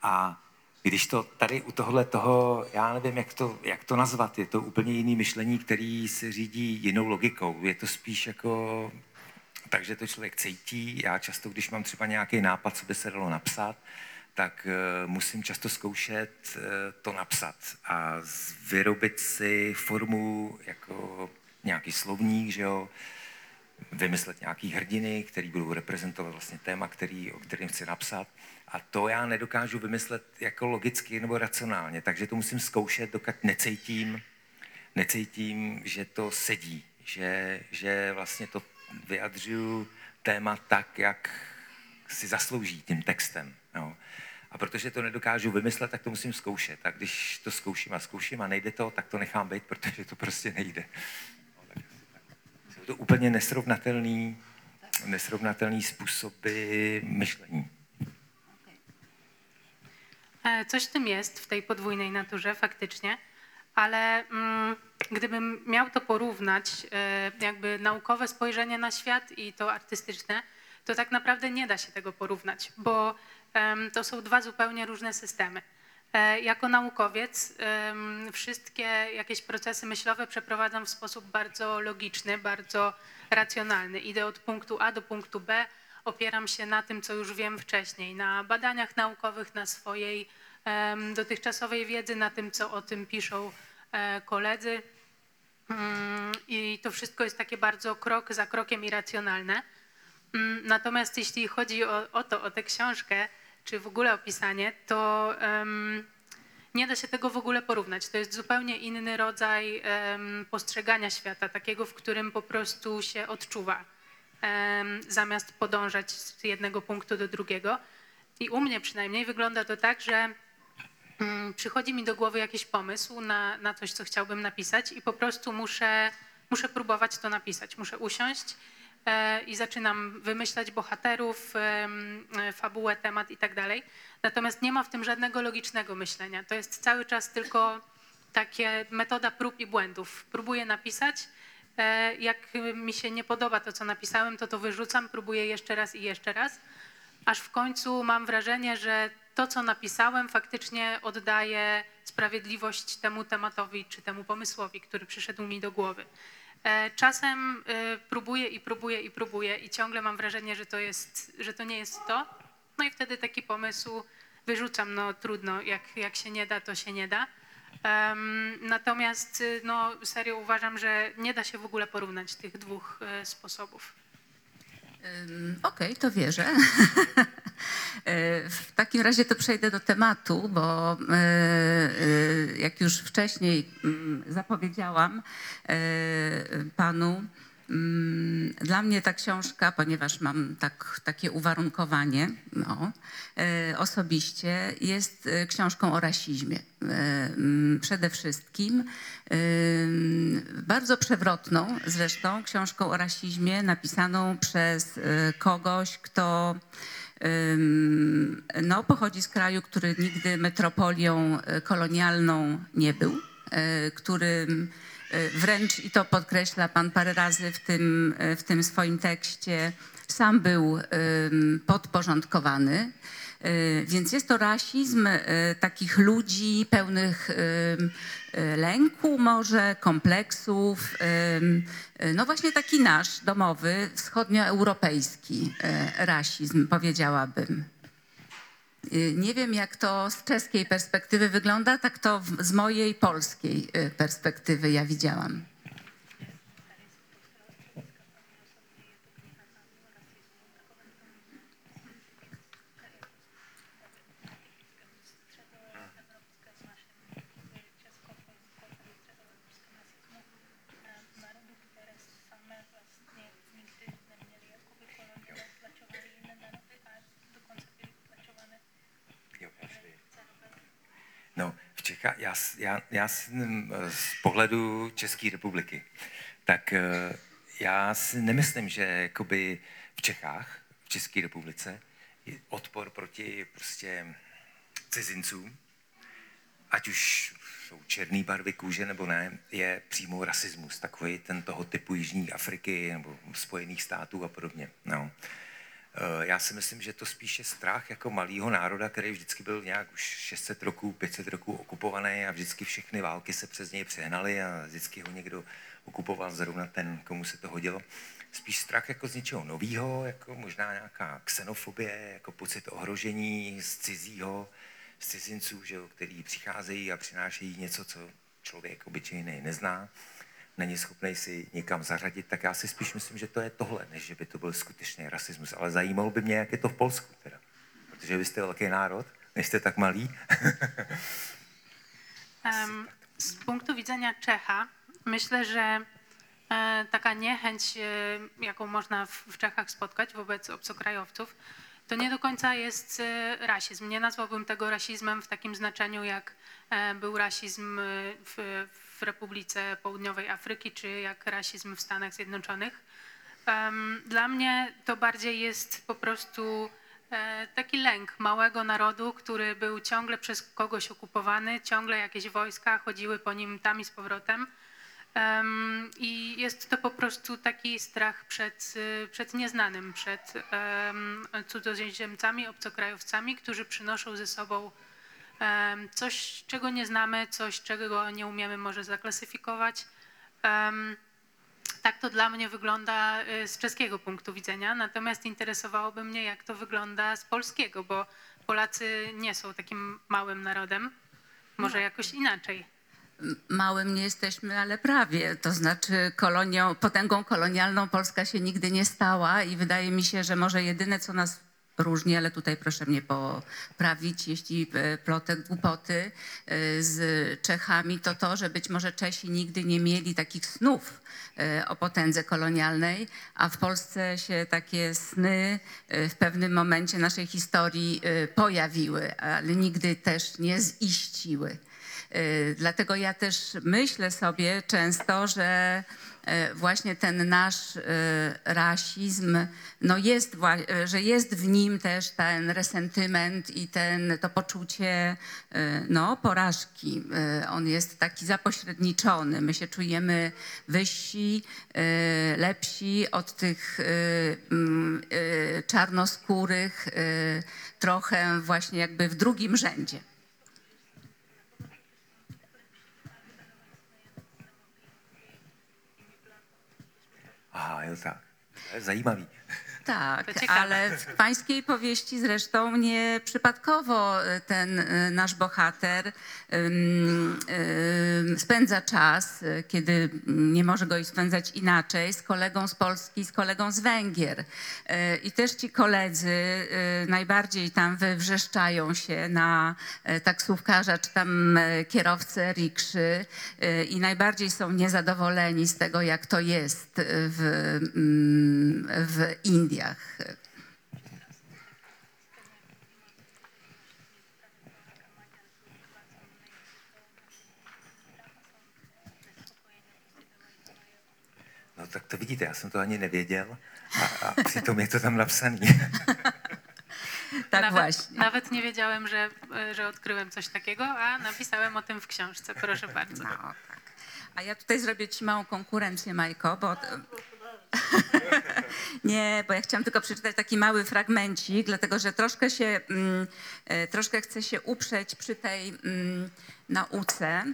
A když to tady u tohle toho, já nevím, jak to, jak to nazvat, je to úplně jiný myšlení, který se řídí jinou logikou. Je to spíš jako, takže to člověk cítí. Já často, když mám třeba nějaký nápad, co by se dalo napsat, tak uh, musím často zkoušet uh, to napsat a vyrobit si formu jako nějaký slovník, že jo, vymyslet nějaký hrdiny, který budou reprezentovat vlastně téma, který, o kterém chci napsat. A to já nedokážu vymyslet jako logicky nebo racionálně, takže to musím zkoušet, dokud necítím, necítím, že to sedí, že, že vlastně to vyjadřuju téma tak, jak si zaslouží tím textem. Jo. A protože to nedokážu vymyslet, tak to musím zkoušet. A když to zkouším a zkouším a nejde to, tak to nechám být, protože to prostě nejde. Jsou to úplně nesrovnatelný, nesrovnatelný způsoby myšlení. E, Coś w tym jest, w tej podwójnej naturze faktycznie, ale mm, gdybym miał to porównać, e, jakby naukowe spojrzenie na świat i to artystyczne, to tak naprawdę nie da się tego porównać, bo to są dwa zupełnie różne systemy. E, Jako naukowiec wszystkie jakieś procesy myślowe przeprowadzam w sposób bardzo logiczny, bardzo racjonalny. Idę od punktu A do punktu B, opieram się na tym, co już wiem wcześniej, na badaniach naukowych, na swojej dotychczasowej wiedzy, na tym, co o tym piszą e, koledzy. Mm, I to wszystko jest takie bardzo krok za krokiem irracjonalne. Mm, Natomiast jeśli chodzi o, o to, o tę książkę, czy w ogóle o pisanie, to em, nie da się tego w ogóle porównać. To jest zupełnie inny rodzaj em, postrzegania świata, takiego, w którym po prostu się odczuwa, zamiast podążać z jednego punktu do drugiego. I u mnie przynajmniej wygląda to tak, że mm, przychodzi mi do głowy jakiś pomysł na, na coś, co chciałbym napisać i po prostu muszę, muszę próbować to napisać. Muszę usiąść e, i zaczynam wymyślać bohaterów, fabułę, temat i tak dalej. Natomiast nie ma w tym żadnego logicznego myślenia. To jest cały czas tylko takie metoda prób i błędów. Próbuję napisać, jak mi się nie podoba to, co napisałem, to to wyrzucam, próbuję jeszcze raz i jeszcze raz aż w końcu mam wrażenie, że to, co napisałem, faktycznie oddaje sprawiedliwość temu tematowi czy temu pomysłowi, który przyszedł mi do głowy. E, Czasem e, próbuję i próbuję i próbuję i ciągle mam wrażenie, że to, jest, że to nie jest to. No i wtedy taki pomysł wyrzucam, no trudno, jak, jak się nie da, to się nie da. Natomiast y, no, serio uważam, że nie da się w ogóle porównać tych dwóch e, sposobów. Okej, to wierzę. E, W takim razie to przejdę do tematu, bo e, e, jak już wcześniej mm, zapowiedziałam panu, dla mnie ta książka, ponieważ mam tak, takie uwarunkowanie no, e, osobiście, jest e, książką o rasizmie. E, Przede wszystkim bardzo przewrotną zresztą książką o rasizmie napisaną przez kogoś, kto no, pochodzi z kraju, który nigdy metropolią kolonialną nie był, którym wręcz, i to podkreśla pan parę razy w tym, e, w tym swoim tekście, sam był podporządkowany. Y, Więc jest to rasizm y, takich ludzi pełnych y, lęku, może kompleksów. y, No właśnie taki nasz domowy, wschodnioeuropejski y, rasizm, powiedziałabym. Y, Nie wiem, jak to z czeskiej perspektywy wygląda, tak to z mojej polskiej y, perspektywy ja widziałam. Čechách, já, já, já s- m, z pohledu České republiky, tak eh, já si nemyslím, že jakoby v Čechách, v České republice, je odpor proti prostě cizincům ať už jsou černé barvy kůže nebo ne, je přímo rasismus, takový ten toho typu Jižní Afriky nebo Spojených států a podobně. No. Eh, Já si myslím, že to spíše strach jako malého národa, který vždycky byl nějak už 600 roků, 500 roků okupovaný a vždycky všechny války se přes něj přehnaly a vždycky ho někdo okupoval zrovna ten, komu se to hodilo. Spíš strach jako z něčeho nového, jako možná nějaká xenofobie, jako pocit ohrožení z cizího, z cizinců, že jo, který přicházejí a přinášejí něco, co člověk obyčejný nezná není schopný si někam zařadit, tak já si spíš myslím, že to je tohle, než že by to byl skutečný rasismus. Ale zajímalo by mě, jak je to v Polsku teda. Protože vy jste velký národ, nejste tak malý. Em, Z punktu widzenia Czecha myślę, że e, taka niechęć, e, jaką można w Czechach spotkać wobec obcokrajowców, to nie do końca jest e, rasizm. Nie nazwałbym tego rasizmem w takim znaczeniu, jak był rasizm w, w Republice Południowej Afryki, czy jak rasizm w Stanach Zjednoczonych. Dla mnie to bardziej jest po prostu e, taki lęk małego narodu, który był ciągle przez kogoś okupowany, ciągle jakieś wojska chodziły po nim tam i z powrotem. Em, I jest to po prostu taki strach przed, y, przed nieznanym, przed em, cudzoziemcami, obcokrajowcami, którzy przynoszą ze sobą coś, czego nie znamy, coś, czego nie umiemy może zaklasyfikować. Tak to dla mnie wygląda y, z czeskiego punktu widzenia, natomiast interesowałoby mnie, jak to wygląda z polskiego, bo Polacy nie są takim małym narodem, może jakoś inaczej. Małym nie jesteśmy, ale prawie. To znaczy kolonią, potęgą kolonialną Polska się nigdy nie stała i wydaje mi się, że może jedyne, co nas różni, ale tutaj proszę mnie poprawić, jeśli e, plotek głupoty e, z Czechami, to to, że być może Czesi nigdy nie mieli takich snów e, o potędze kolonialnej, a w Polsce się takie sny w pewnym momencie naszej historii pojawiły, ale nigdy też nie ziściły. Dlatego ja też myślę sobie często, że właśnie ten nasz y, rasizm, no jest, y, że jest w nim też ten resentyment i ten, to poczucie no, porażki. On jest taki zapośredniczony. My się czujemy wyżsi, lepsi od tych mm, czarnoskórych, trochę właśnie jakby w drugim rzędzie. Aha, jo tak. To je zajímavý. Tak, To ciekawe. ale w pańskiej powieści zresztą nie przypadkowo y, ten y, nasz bohater spędza czas, y, kiedy nie może go spędzać inaczej, z kolegą z Polski, z kolegą z Węgier. I też ci koledzy najbardziej tam wywrzeszczają się na taksówkarza czy tam kierowcę rikszy i najbardziej są niezadowoleni z tego, jak to jest w, mm, w Indiach. No tak to vidíte, já jsem to ani nevěděl a, a přitom je to tam napsaný. Tak nawet, właśnie. Nawet nie wiedziałem, że, e, że odkryłem coś takiego, a napisałem o tym w książce. Proszę bardzo. No, tak. A ja tutaj zrobię ci małą konkurencję, Majko, bo... Nie, bo ja chciałam tylko przeczytać taki mały fragmencik, dlatego że troszkę się, mm, e, troszkę chcę się uprzeć przy tej mm, nauce,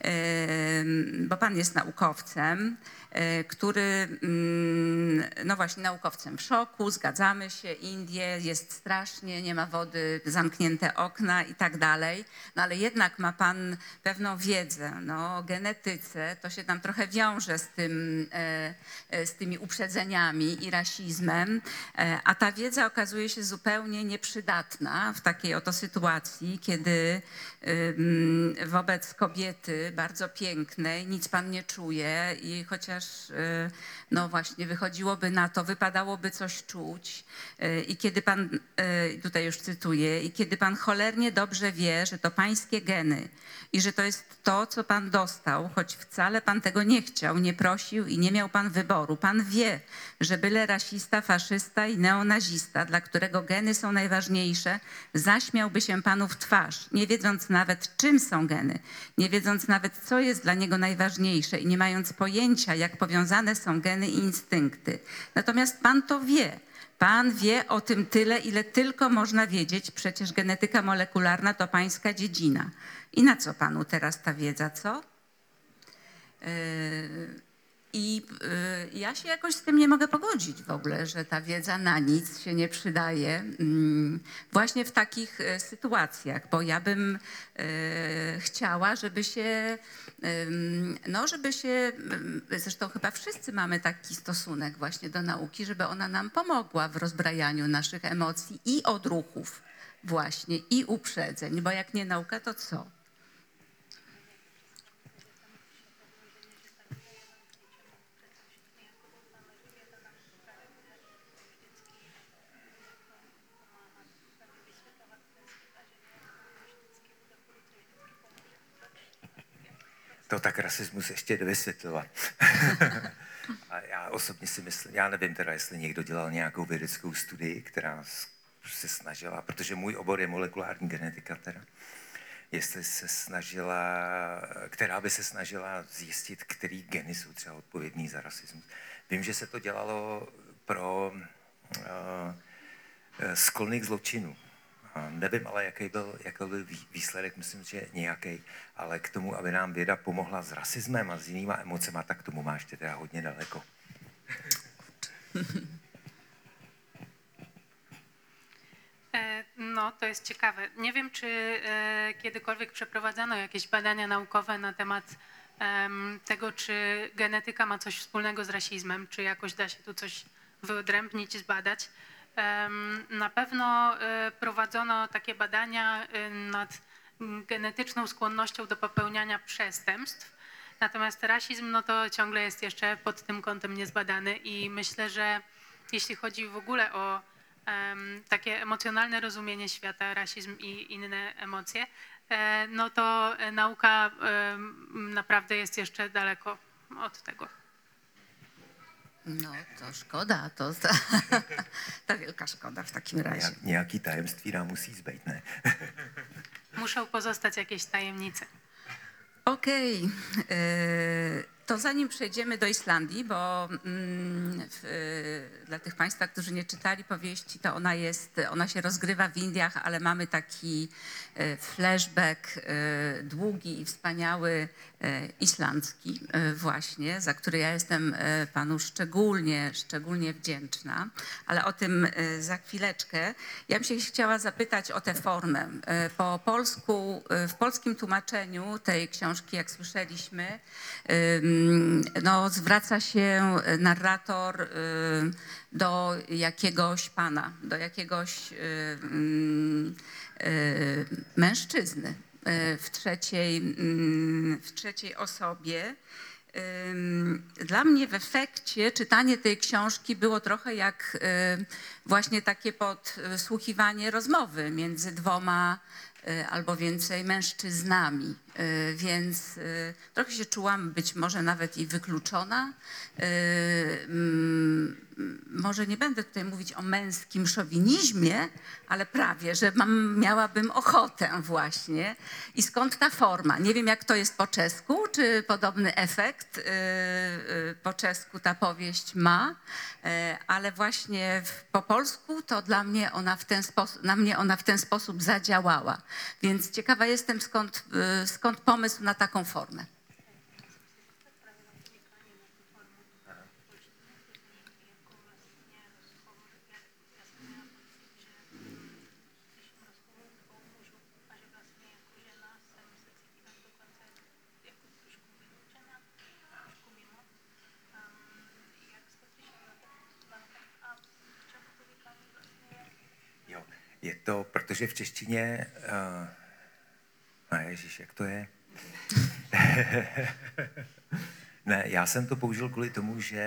em, bo pan jest naukowcem, e, który, mm, no właśnie, naukowcem w szoku, zgadzamy się, Indie, jest strasznie, nie ma wody, zamknięte okna i tak dalej, no ale jednak ma pan pewną wiedzę no, o genetyce, to się tam trochę wiąże z, tym, e, e, z tymi uprzedzeniami i rasizmem, e, a ta wiedza okazuje się zupełnie nieprzydatna w takiej oto sytuacji, kiedy ym, wobec kobiety bardzo pięknej nic pan nie czuje i chociaż ponieważ e, no właśnie wychodziłoby na to, wypadałoby coś czuć. E, I kiedy pan, e, tutaj już cytuję, i kiedy pan cholernie dobrze wie, że to pańskie geny i że to jest to, co pan dostał, choć wcale pan tego nie chciał, nie prosił i nie miał pan wyboru. Pan wie, że byle rasista, faszysta i neonazista, dla którego geny są najważniejsze, zaśmiałby się panu w twarz, nie wiedząc nawet, czym są geny, nie wiedząc nawet, co jest dla niego najważniejsze i nie mając pojęcia, jak powiązane są geny i instynkty. Natomiast pan to wie. Pan wie o tym tyle, ile tylko można wiedzieć. Przecież genetyka molekularna to pańska dziedzina. I na co panu teraz ta wiedza, co? Yy, I yy, ja się jakoś z tym nie mogę pogodzić w ogóle, że ta wiedza na nic się nie przydaje. Mm, Właśnie w takich e, sytuacjach, bo ja bym e, chciała, żeby się, no żeby się, zresztą chyba wszyscy mamy taki stosunek właśnie do nauki, żeby ona nam pomogła w rozbrajaniu naszych emocji i odruchów właśnie, i uprzedzeń, bo jak nie nauka, to co? To tak rasismus ještě dovysvětlila. A já osobně si myslím, já nevím teda, jestli někdo dělal nějakou vědeckou studii, která se snažila, protože můj obor je molekulární genetika teda, jestli se snažila, která by se snažila zjistit, který geny jsou třeba odpovědní za rasismus. Vím, že se to dělalo pro uh, sklony k zločinu. Nevím ale, jaký byl, jaký byl vý- výsledek, myslím, že nějaký, ale k tomu, aby nám věda pomohla s rasismem a s jinýma emocema, tak tomu má ještě teda hodně daleko. E, No, to jest ciekawe. Nie wiem, czy e, kiedykolwiek przeprowadzano jakieś badania naukowe na temat em, tego, czy genetyka ma coś wspólnego z rasizmem, czy jakoś da się tu coś wyodrębnić, zbadać. Na pewno e, prowadzono takie badania e, nad mm, genetyczną skłonnością do popełniania przestępstw. Natomiast rasizm, no to ciągle jest jeszcze pod tym kątem niezbadany i myślę, że jeśli chodzi w ogóle o takie emocjonalne rozumienie świata, rasizm i inne emocje, e, no to e, nauka naprawdę jest jeszcze daleko od tego. No to szkoda, to ta, ta wielka szkoda w takim razie. Nějak, nějaký tajemství nám musí zbejt, ne? Muszą pozostać jakieś tajemnice. Okej, e, to zanim przejdziemy do Islandii, bo mm, w, dla tych Państwa, którzy nie czytali powieści, to ona jest, ona się rozgrywa w Indiach, ale mamy taki e, flashback e, długi i wspaniały e, islandzki właśnie, za który ja jestem Panu szczególnie, szczególnie wdzięczna, ale o tym za chwileczkę. Ja bym się chciała zapytać o tę formę. Po polsku, w polskim tłumaczeniu tej książki, jak słyszeliśmy, no, zwraca się narrator y, do jakiegoś pana, do jakiegoś y, y, mężczyzny y, w trzeciej, ym, w trzeciej osobie. Dla mnie w efekcie czytanie tej książki było trochę jak y, właśnie takie podsłuchiwanie rozmowy między dwoma y, albo więcej mężczyznami, Y, więc y, trochę się czułam być może nawet i wykluczona. Y, mm, Może nie będę tutaj mówić o męskim szowinizmie, ale prawie, że mam, miałabym ochotę właśnie. I skąd ta forma? Nie wiem, jak to jest po czesku, czy podobny efekt y, y, po czesku ta powieść ma, y, ale właśnie po polsku to dla mnie ona w ten sposób, na mnie ona w ten sposób zadziałała. Więc ciekawa jestem, skąd, y, skąd pomysł na taką formę. Je to, protože v češtině, uh, a ježiš, jak to je? Ne, já jsem to použil kvůli tomu, že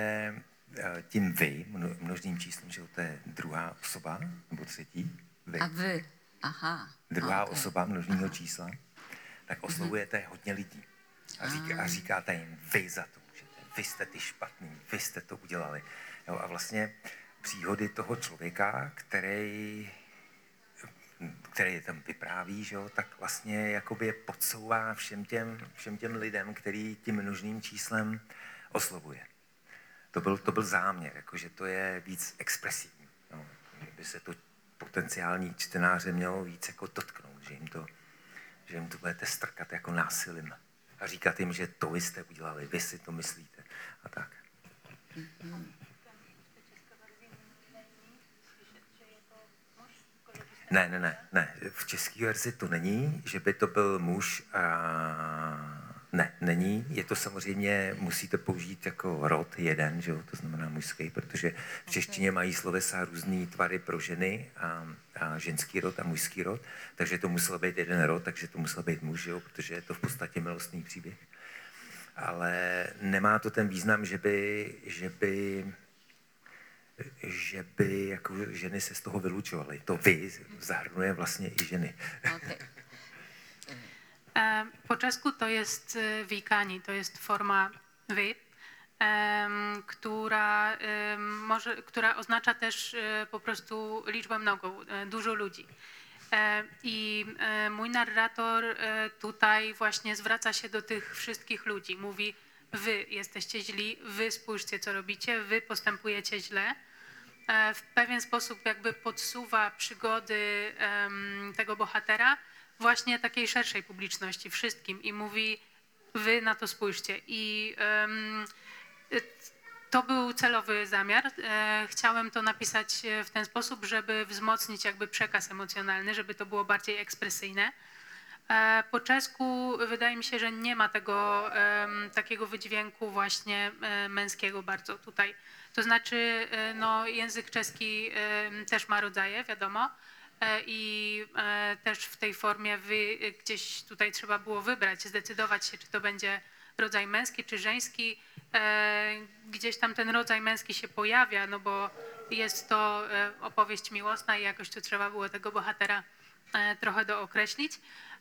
eh, tím vy, mno- množným číslem, že to je druhá osoba, nebo třetí, vy, A wy. Aha. druhá okej. osoba množného čísla, tak oslovujete hodně lidí. A, říká, a říkáte jim, vy za to můžete, vy jste ty špatný, vy jste to udělali. Jo, a vlastně příhody toho člověka, který který tam vypráví, že jo, tak vlastně jakoby je podsouvá všem těm, všem těm lidem, který tím množným číslem oslovuje. To byl, to byl záměr, jakože to je víc expresivní. No, že by se to potenciální čtenáře mělo víc jako dotknout, že jim to, že jim to budete strkat jako násilím a říkat jim, že to vy jste udělali, vy si to myslíte a tak. Ne, ne, ne, ne. V české verzi to není, že by to byl muž. A... Ne, není. Je to samozřejmě, musíte použít jako rod jeden, že jo? to znamená mužský, protože v češtině mají slovesa různý tvary pro ženy a, a ženský rod a mužský rod, takže to musel být jeden rod, takže to musel být muž, že jo? protože je to v podstatě milostný příběh. Ale nemá to ten význam, že by, že by že by jako ženy se z toho vylučovaly. To vy zahrnuje vlastně i ženy. Okej. E, Po czesku to jest wikani, to jest forma wy, em, która, em, może, która oznacza też e, po prostu liczbę mnogą, e, dużo ludzi. E, I mój narrator tutaj właśnie zwraca się do tych wszystkich ludzi. Mówi, wy jesteście źli, wy spójrzcie, co robicie, wy postępujecie źle. E, w pewien sposób jakby podsuwa przygody tego bohatera właśnie takiej szerszej publiczności, wszystkim i mówi, wy na to spójrzcie. I y, to był celowy zamiar. E, Chciałem to napisać e, w ten sposób, żeby wzmocnić jakby przekaz emocjonalny, żeby to było bardziej ekspresyjne. E, Po czesku wydaje mi się, że nie ma tego takiego wydźwięku właśnie e, męskiego bardzo tutaj. To znaczy, e, no, język czeski em, też ma rodzaje, wiadomo. E, I e, też w tej formie wy, e, gdzieś tutaj trzeba było wybrać, zdecydować się, czy to będzie rodzaj męski czy żeński. E, Gdzieś tam ten rodzaj męski się pojawia, no bo jest to e, opowieść miłosna i jakoś tu trzeba było tego bohatera e, trochę dookreślić.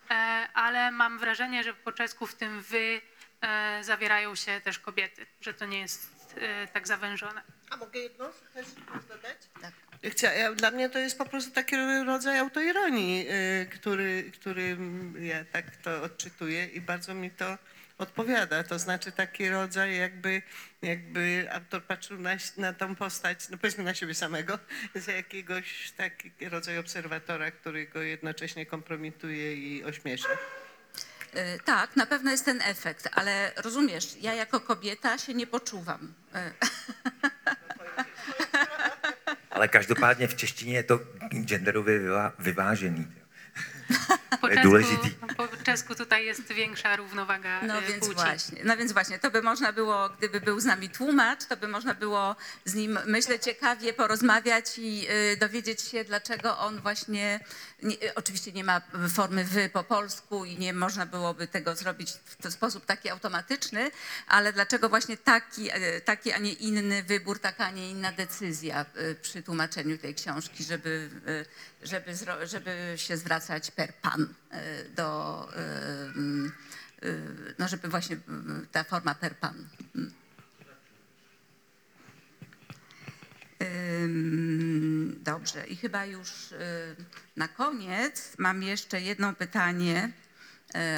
E, Ale mam wrażenie, że po czesku w tym wy e, zawierają się też kobiety, że to nie jest e, tak zawężone. A mogę jedno też dodać? Tak. Chcia, ja, dla mnie to jest po prostu taki rodzaj autoironii, y, który, który ja tak to odczytuję i bardzo mi to odpowiada. To znaczy taki rodzaj jakby, jakby autor patrzył na, na tą postać, no powiedzmy na siebie samego, z jakiegoś takiego rodzaju obserwatora, który go jednocześnie kompromituje i ośmiesza. Y, Tak, na pewno jest ten efekt, ale rozumiesz, ja jako kobieta się nie poczuwam. Y, Ale každopádně v češtině je to genderově vyvá- vyvážený. Po jest czesku, po czesku tutaj jest większa równowaga No e, więc płci. właśnie, no więc właśnie, to by można było, gdyby był z nami tłumacz, to by można było z nim, myślę, ciekawie porozmawiać i y, dowiedzieć się, dlaczego on właśnie, nie, y, oczywiście nie ma formy wy po polsku i nie można byłoby tego zrobić w ten sposób taki automatyczny, ale dlaczego właśnie taki, y, taki, a nie inny wybór, taka, a nie inna decyzja y, przy tłumaczeniu tej książki, żeby, żeby, żeby się zwracać per pan y, do... y, mm, y, no żeby właśnie ta forma per pan. Mm. Dobrze, i chyba już na koniec mam jeszcze jedno pytanie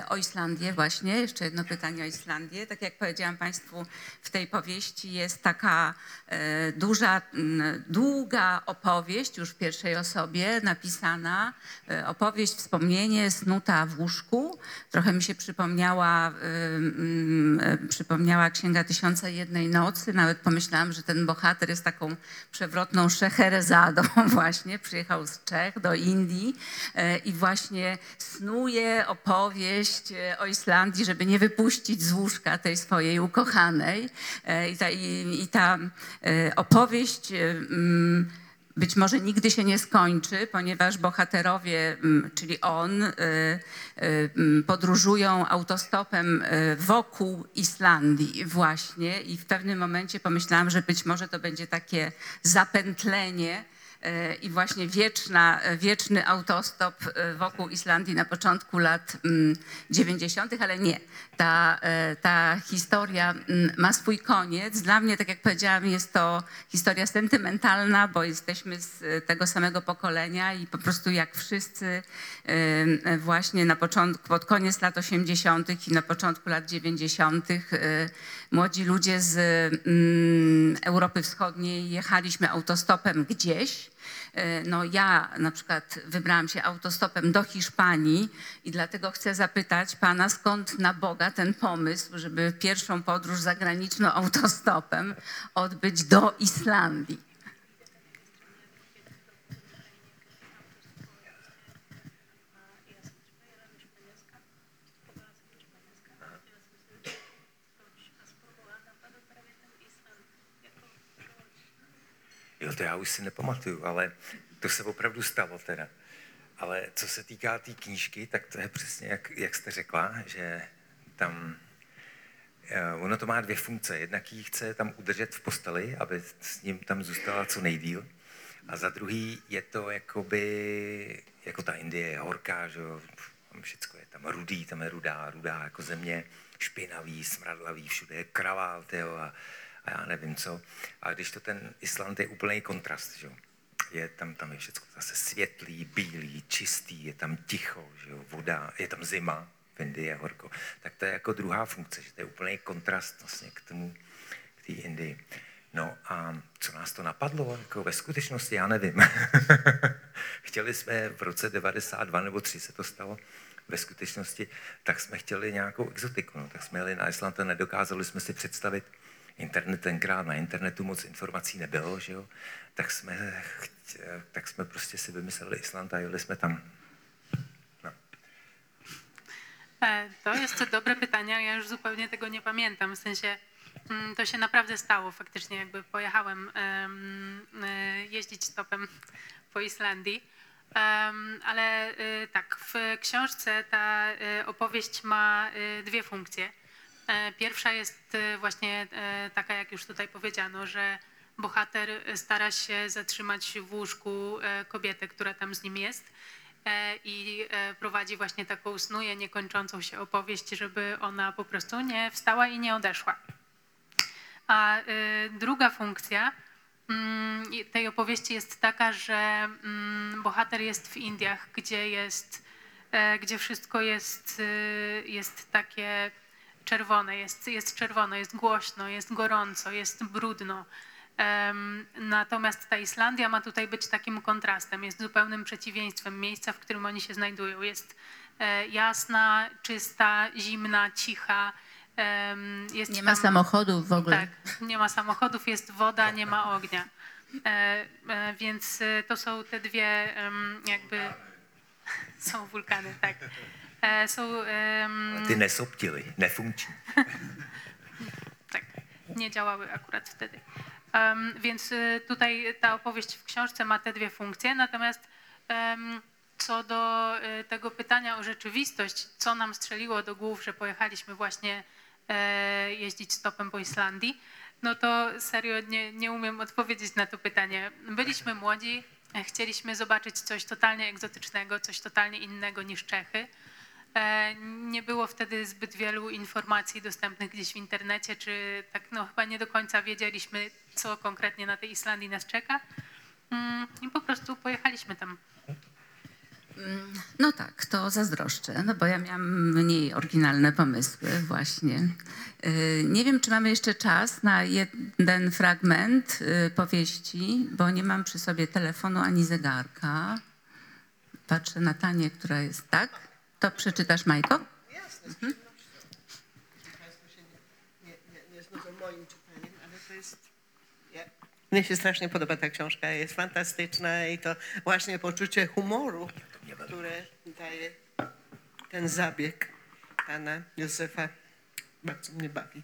o Islandię właśnie, jeszcze jedno pytanie o Islandię. Tak jak powiedziałam Państwu, w tej powieści jest taka y, duża, długa opowieść już w pierwszej osobie napisana, y, opowieść, wspomnienie snuta w łóżku. Trochę mi się przypomniała, przypomniała Księga Tysiąca Jednej Nocy. Nawet pomyślałam, że ten bohater jest taką przewrotną Szeherezadą właśnie. Przyjechał z Czech do Indii e, i właśnie snuje opowieść e, o Islandii, żeby nie wypuścić z łóżka tej swojej ukochanej. E, I ta, i, i ta e, opowieść mm, być może nigdy się nie skończy, ponieważ bohaterowie, mm, czyli on, mm, podróżują autostopem wokół Islandii właśnie i w pewnym momencie pomyślałam, że być może to będzie takie zapętlenie i właśnie wieczna, wieczny autostop y, wokół Islandii na początku lat mm, 90., ale nie. Ta, y, ta historia mm, ma swój koniec. Dla mnie, tak jak powiedziałam, jest to historia sentymentalna, bo jesteśmy z y, tego samego pokolenia i po prostu jak wszyscy właśnie na początku, pod koniec lat 80. i na początku lat 90. młodzi ludzie z mm, Europy Wschodniej jechaliśmy autostopem gdzieś. E, No ja na przykład wybrałam się autostopem do Hiszpanii i dlatego chcę zapytać pana, skąd na Boga ten pomysł, żeby pierwszą podróż zagraniczną autostopem odbyć do Islandii. Jo, to já už si nepamatuju, ale to se opravdu stalo teda. Ale co se týká té tý knížky, tak to je přesně, jak, jak jste řekla, že tam eh, ono to má dvě funkce. Jednak ji chce tam udržet v posteli, aby s ním tam zůstala co nejdíl. A za druhý je to jakoby, jako ta Indie je horká, že jo, tam všecko je tam rudý, tam je rudá, rudá jako země, špinavý, smradlavý, všude je kravál, tyjo, a, a já nevím co. A když to ten Island je úplný kontrast, že. Je tam, tam je všechno zase světlý, bílý, čistý, je tam ticho, že jo, voda, je tam zima, v Indii je horko. Tak to je jako druhá funkce, že to je úplný kontrast vlastně k tomu, k té Indii. No a co nás to napadlo? Jako ve skutečnosti já nevím. chtěli jsme v roce 92 nebo 3 se to stalo, ve skutečnosti, tak jsme chtěli nějakou exotiku. No, tak jsme jeli na Island a nedokázali jsme si představit, internet tenkrát, na internetu moc informací nebylo, že jo? Tak, jsme, tak jsme prostě si vymysleli Island a jeli jsme tam. No. To dobre pytanie, ja już zupełnie tego nie pamiętam, w sensie mm, to się naprawdę stało faktycznie, jakby pojechałem em, e, jeździć stopem po Islandii. Ale e, tak, w książce ta opowieść ma dwie funkcje. E, Pierwsza jest e, właśnie e, taka, jak już tutaj powiedziano, że bohater stara się zatrzymać w łóżku kobietę, która tam z nim jest i prowadzi właśnie taką snuje niekończącą się opowieść, żeby ona po prostu nie wstała i nie odeszła. A druga funkcja mm, tej opowieści jest taka, że mm, bohater jest w Indiach, gdzie jest, gdzie wszystko jest, jest takie czerwone, jest, jest czerwono, jest głośno, jest gorąco, jest brudno. Natomiast ta Islandia ma tutaj być takim kontrastem, jest zupełnym przeciwieństwem miejsca, w którym oni się znajdują. Jest e, jasna, czysta, zimna, cicha. Jest Nie ma tam- samochodów w ogóle. tak, nie ma samochodów, jest woda, nie ma ognia. E, e, więc to są te dwie jakby. Są wulkany, tak. E, są. em, Ty nesoptily, nefunkční. tak, nie działały akurat wtedy. Em, więc y, tutaj ta opowieść w książce ma te dwie funkcje, natomiast em, co do y, tego pytania o rzeczywistość, co nam strzeliło do głów, że pojechaliśmy właśnie e, jeździć stopem po Islandii, no to serio nie, nie umiem odpowiedzieć na to pytanie. Byliśmy młodzi, e, chcieliśmy zobaczyć coś totalnie egzotycznego, coś totalnie innego niż Czechy. E, Nie było wtedy zbyt wielu informacji dostępnych gdzieś w internecie, czy tak no chyba nie do końca wiedzieliśmy, co konkretnie na tej Islandii nas czeka. Mm, I po prostu pojechaliśmy tam. No tak, to zazdroszczę, no bo ja miałam mniej oryginalne pomysły właśnie. Y, Nie wiem, czy mamy jeszcze czas na jeden fragment y, powieści, bo nie mam przy sobie telefonu ani zegarka. Patrzę na Tanię, która jest tak. To przeczytasz, Majko? Jasne, z przyjemnością. Państwo się nie, nie, znudzą moim czytaniem, ale to jest... Mnie się strasznie podoba ta książka, jest fantastyczna i to właśnie poczucie humoru, które daje ten zabieg pana Józefa, bardzo mnie bawi.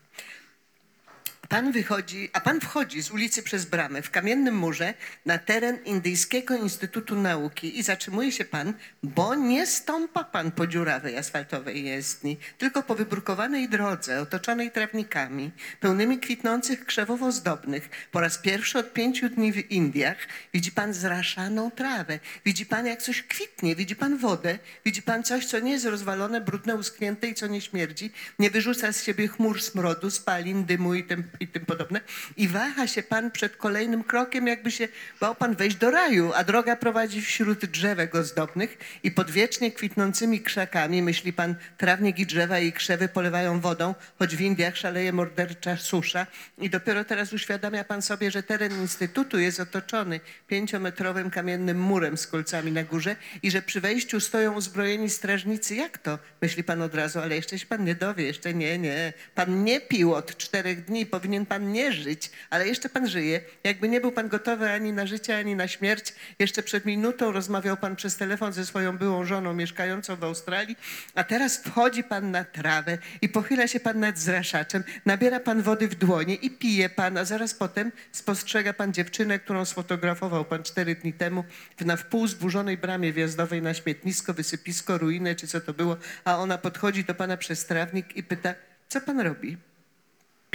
Pan wychodzi, a pan wchodzi z ulicy przez bramę w kamiennym murze na teren Indyjskiego Instytutu Nauki i zatrzymuje się pan, bo nie stąpa pan po dziurawej asfaltowej jezdni, tylko po wybrukowanej drodze otoczonej trawnikami, pełnymi kwitnących krzewów ozdobnych. Po raz pierwszy od pięciu dni w Indiach widzi pan zraszaną trawę, widzi pan jak coś kwitnie, widzi pan wodę, widzi pan coś, co nie jest rozwalone, brudne, uschnięte i co nie śmierdzi, nie wyrzuca z siebie chmur smrodu, spalin, dymu i i tym podobne. I waha się pan przed kolejnym krokiem, jakby się bał pan wejść do raju, a droga prowadzi wśród drzewek ozdobnych i pod wiecznie kwitnącymi krzakami, myśli pan, trawnik i drzewa i krzewy polewają wodą, choć w Indiach szaleje mordercza susza i dopiero teraz uświadamia pan sobie, że teren Instytutu jest otoczony pięciometrowym kamiennym murem z kolcami na górze i że przy wejściu stoją uzbrojeni strażnicy. Jak to? Myśli pan od razu, ale jeszcze się pan nie dowie, jeszcze nie, nie. Pan nie pił od czterech dni, powinien pan nie żyć, ale jeszcze pan żyje. Jakby nie był pan gotowy ani na życie, ani na śmierć, jeszcze przed minutą rozmawiał pan przez telefon ze swoją byłą żoną mieszkającą w Australii, a teraz wchodzi pan na trawę i pochyla się pan nad zraszaczem, nabiera pan wody w dłonie i pije pan, a zaraz potem spostrzega pan dziewczynę, którą sfotografował pan cztery dni temu w na wpół zburzonej bramie wjazdowej na śmietnisko, wysypisko, ruinę, czy co to było, a ona podchodzi do pana przez trawnik i pyta, co pan robi?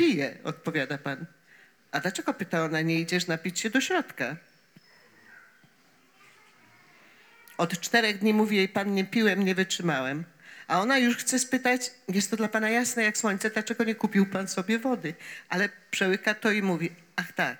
Piję, odpowiada pan. A dlaczego, pyta ona, nie idziesz napić się do środka? Od czterech dni mówi jej pan, nie piłem, nie wytrzymałem. A ona już chce spytać, jest to dla pana jasne jak słońce, dlaczego nie kupił pan sobie wody? Ale przełyka to i mówi, ach tak.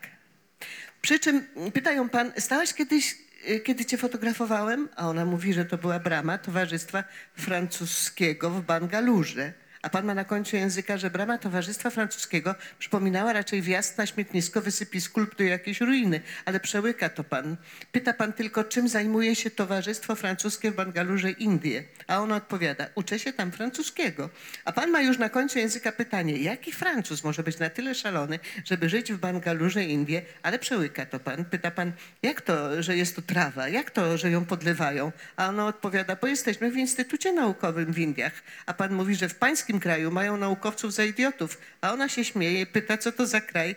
Przy czym pytają pan, stałaś kiedyś, y, kiedy cię fotografowałem? A ona mówi, że to była brama Towarzystwa Francuskiego w Bangalurze. A pan ma na końcu języka, że brama Towarzystwa Francuskiego przypominała raczej wjazd na śmietnisko, wysypisku lub do jakiejś ruiny. Ale przełyka to pan. Pyta pan tylko, czym zajmuje się Towarzystwo Francuskie w Bangalurze, Indie. A ona odpowiada, uczę się tam francuskiego. A pan ma już na końcu języka pytanie, jaki Francuz może być na tyle szalony, żeby żyć w Bangalurze, Indie, ale przełyka to pan. Pyta pan, jak to, że jest tu trawa? Jak to, że ją podlewają? A ona odpowiada, bo jesteśmy w Instytucie Naukowym w Indiach. A pan mówi, że w pańskim kraju mają naukowców za idiotów. A ona się śmieje, pyta, co to za kraj?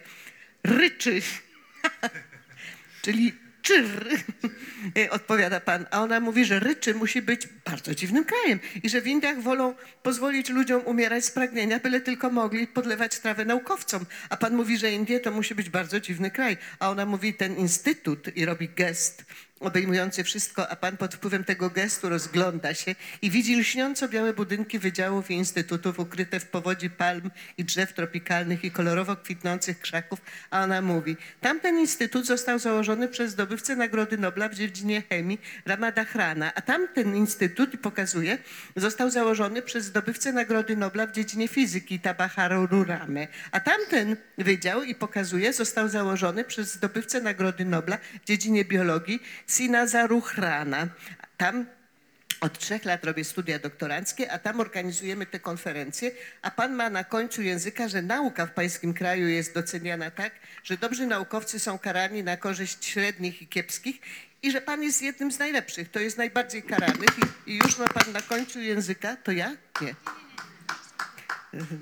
Ryczy. Czyli czyr, odpowiada pan. A ona mówi, że Ryczy musi być bardzo dziwnym krajem i że w Indiach wolą pozwolić ludziom umierać z pragnienia, byle tylko mogli podlewać trawę naukowcom. A pan mówi, że Indie to musi być bardzo dziwny kraj. A ona mówi, ten instytut i robi gest obejmujący wszystko, a pan pod wpływem tego gestu rozgląda się i widzi lśniąco białe budynki wydziałów i instytutów ukryte w powodzi palm i drzew tropikalnych i kolorowo kwitnących krzaków, a ona mówi, tamten instytut został założony przez zdobywcę Nagrody Nobla w dziedzinie chemii Ramadachrana, a tamten instytut, pokazuje, został założony przez zdobywcę Nagrody Nobla w dziedzinie fizyki Tabaharo Rurame, a tamten wydział, i pokazuje, został założony przez zdobywcę Nagrody Nobla w dziedzinie biologii Sinaza Ruchrana. Tam od trzech lat robię studia doktoranckie, a tam organizujemy te konferencje, a pan ma na końcu języka, że nauka w pańskim kraju jest doceniana tak, że dobrzy naukowcy są karani na korzyść średnich i kiepskich i że pan jest jednym z najlepszych, to jest najbardziej karanych i, i już ma pan na końcu języka, to ja? Nie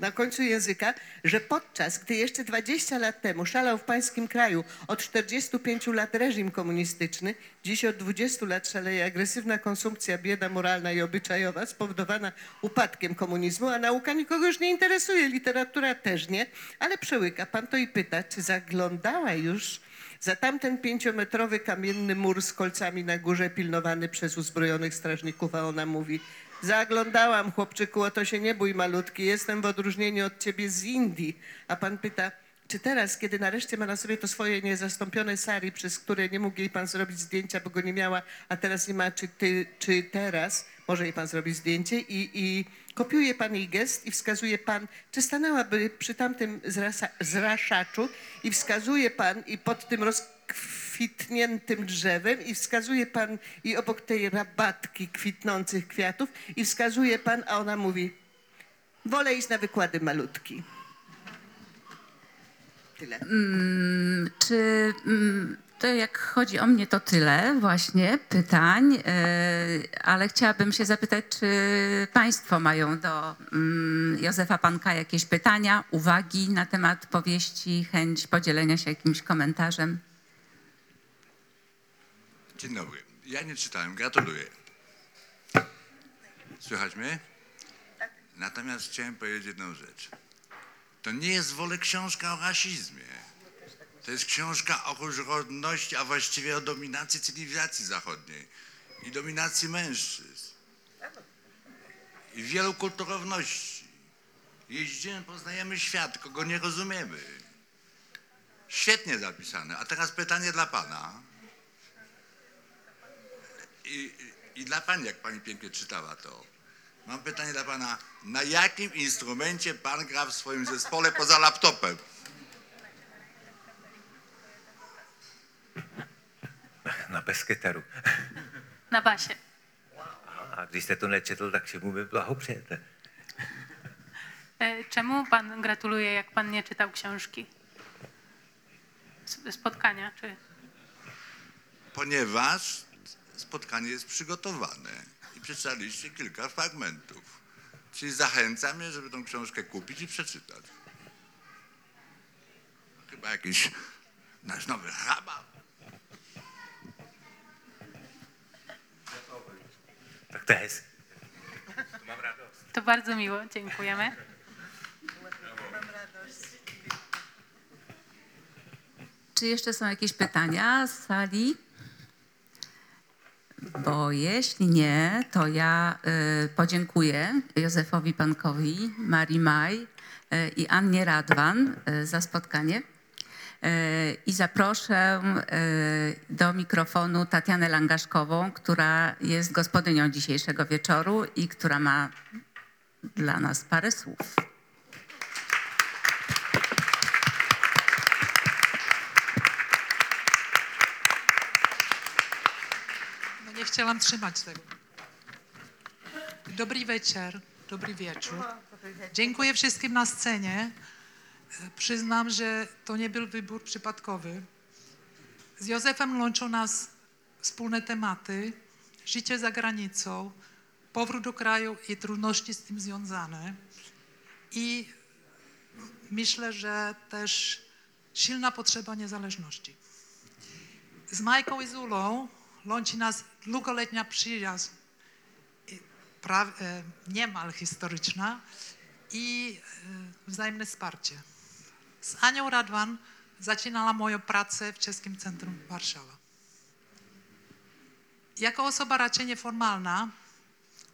na końcu języka, że podczas gdy jeszcze 20 lat temu szalał w pańskim kraju od 45 lat reżim komunistyczny, dziś od 20 lat szaleje agresywna konsumpcja, bieda moralna i obyczajowa spowodowana upadkiem komunizmu, a nauka nikogo już nie interesuje, literatura też nie, ale przełyka. Pan to i pyta, czy zaglądała już za tamten pięciometrowy kamienny mur z kolcami na górze pilnowany przez uzbrojonych strażników, a ona mówi, Zaglądałam, chłopczyku, o to się nie bój malutki, jestem w odróżnieniu od ciebie z Indii. A pan pyta, czy teraz, kiedy nareszcie ma na sobie to swoje niezastąpione sari, przez które nie mógł jej pan zrobić zdjęcia, bo go nie miała, a teraz nie ma, czy, ty, czy teraz może jej pan zrobić zdjęcie i, i kopiuje pan jej gest i wskazuje pan, czy stanęłaby przy tamtym zrasa, zraszaczu i wskazuje pan i pod tym rozkwitniętym drzewem i wskazuje pan i obok tej rabatki kwitnących kwiatów i wskazuje pan, a ona mówi, wolę iść na wykłady malutki. Tyle. Czy mm, To jak chodzi o mnie, to tyle właśnie pytań, e, ale chciałabym się zapytać, czy Państwo mają do mm, Józefa Panka jakieś pytania, uwagi na temat powieści, chęć podzielenia się jakimś komentarzem? Dzień dobry. Ja nie czytałem, gratuluję. Słychać mnie? Natomiast chciałem powiedzieć jedną rzecz. To nie jest w ogóle książka o rasizmie. To jest książka o różnorodności, a właściwie o dominacji cywilizacji zachodniej i dominacji mężczyzn. I wielokulturowności. Jeździmy, poznajemy świat, tylko go nie rozumiemy. Świetnie zapisane. A teraz pytanie dla pana. I, i, dla pani, jak pani pięknie czytała to. Mam pytanie dla pana. Na jakim instrumencie pan gra w swoim zespole poza laptopem? Na peskyteru. Na basie. A když jste to nečetl, tak čemu by blahopřejete? E, Czemu pan gratuluje, jak pan nie czytał książki? Spotkania, czy... Ponieważ spotkanie jest przygotowane i przeczytaliście kilka fragmentów. Czyli zachęcam mnie, żeby tą książkę kupić i przeczytać. Chyba jakiś nasz nowy rabat. Tak to je hezky. To mám radost. To bardzo miło, dziękujemy. Czy jeszcze są jakieś pytania z sali? Bo jeśli nie, to ja y, podziękuję Józefowi Pankowi, Marii Maj y, i Annie Radwan y, za spotkanie. I zaproszę do mikrofonu Tatianę Langaszkową, która jest gospodynią dzisiejszego wieczoru i która ma dla nas parę słów. Chciałam trzymać tego. Dobry wieczór, dobry wieczór. Dziękuję wszystkim na scenie. Przyznam, że to nie był wybór przypadkowy. Z Józefem łączą nas wspólne tematy, życie za granicą, powrót do kraju i trudności z tym związane. I myślę, że też silna potrzeba niezależności. Z Majką i Zulą łączy nas długoletnia przyjaźń, pra, e, niemal historyczna i e, wzajemne wsparcie. Z Anią Radwan zaczynała moją pracę w Czeskim Centrum Warszawa. Jako osoba raczej nieformalna,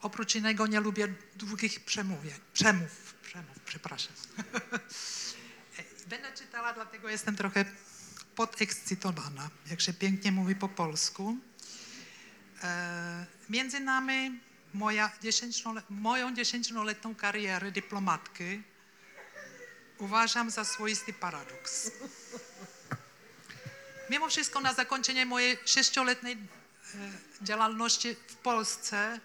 oprócz innego nie lubię długich przemówień, przemów, przemów, przepraszam. Będę czytała, dlatego jestem trochę podekscytowana, jak się pięknie mówi po polsku. E, między nami moja dziesięciole, moją dziesięcioletnią karierę dyplomatki uważam za swoisty paradoks. Mimo wszystko na zakończenie mojej sześcioletniej e, działalności w Polsce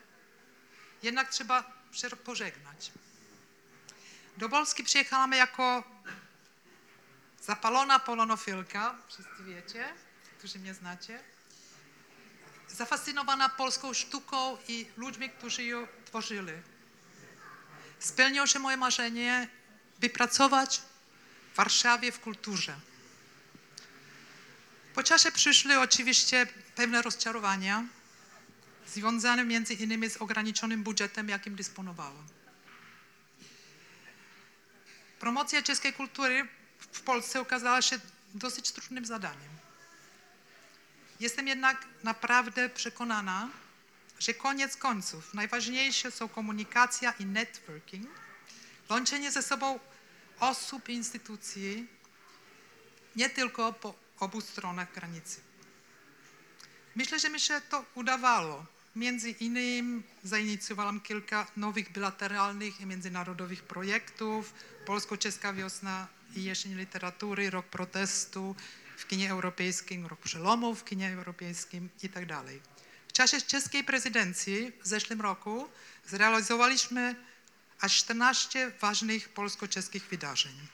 jednak trzeba pożegnać. Do Polski przyjechałam jako zapalona polonofilka, wszyscy wiecie, którzy mnie znacie, zafascynowana polską sztuką i ludźmi, którzy ją tworzyli. Spełniło się moje marzenie, by pracować w Warszawie w kulturze. Po czasie przyszły oczywiście pewne rozczarowania, związane między innymi z ograniczonym budżetem, jakim dysponowałam. Promocja czeskiej kultury w Polsce okazała się dosyć trudnym zadaniem. Jestem jednak naprawdę przekonana, że koniec końców najważniejsze są komunikacja i networking, łączenie ze sobą osób i instytucji, nie tylko po obu stronach granicy. Myślę, że mi się to udawało. Między innymi zainicjowałam kilka nowych bilateralnych i międzynarodowych projektów. Polsko-czeska wiosna i jesień literatury, rok protestu w kinie europejskim, rok przelomu w kinie europejskim itd. W czasie czeskiej prezydencji w zeszłym roku zrealizowaliśmy aż 14 ważnych polsko-czeskich wydarzeń.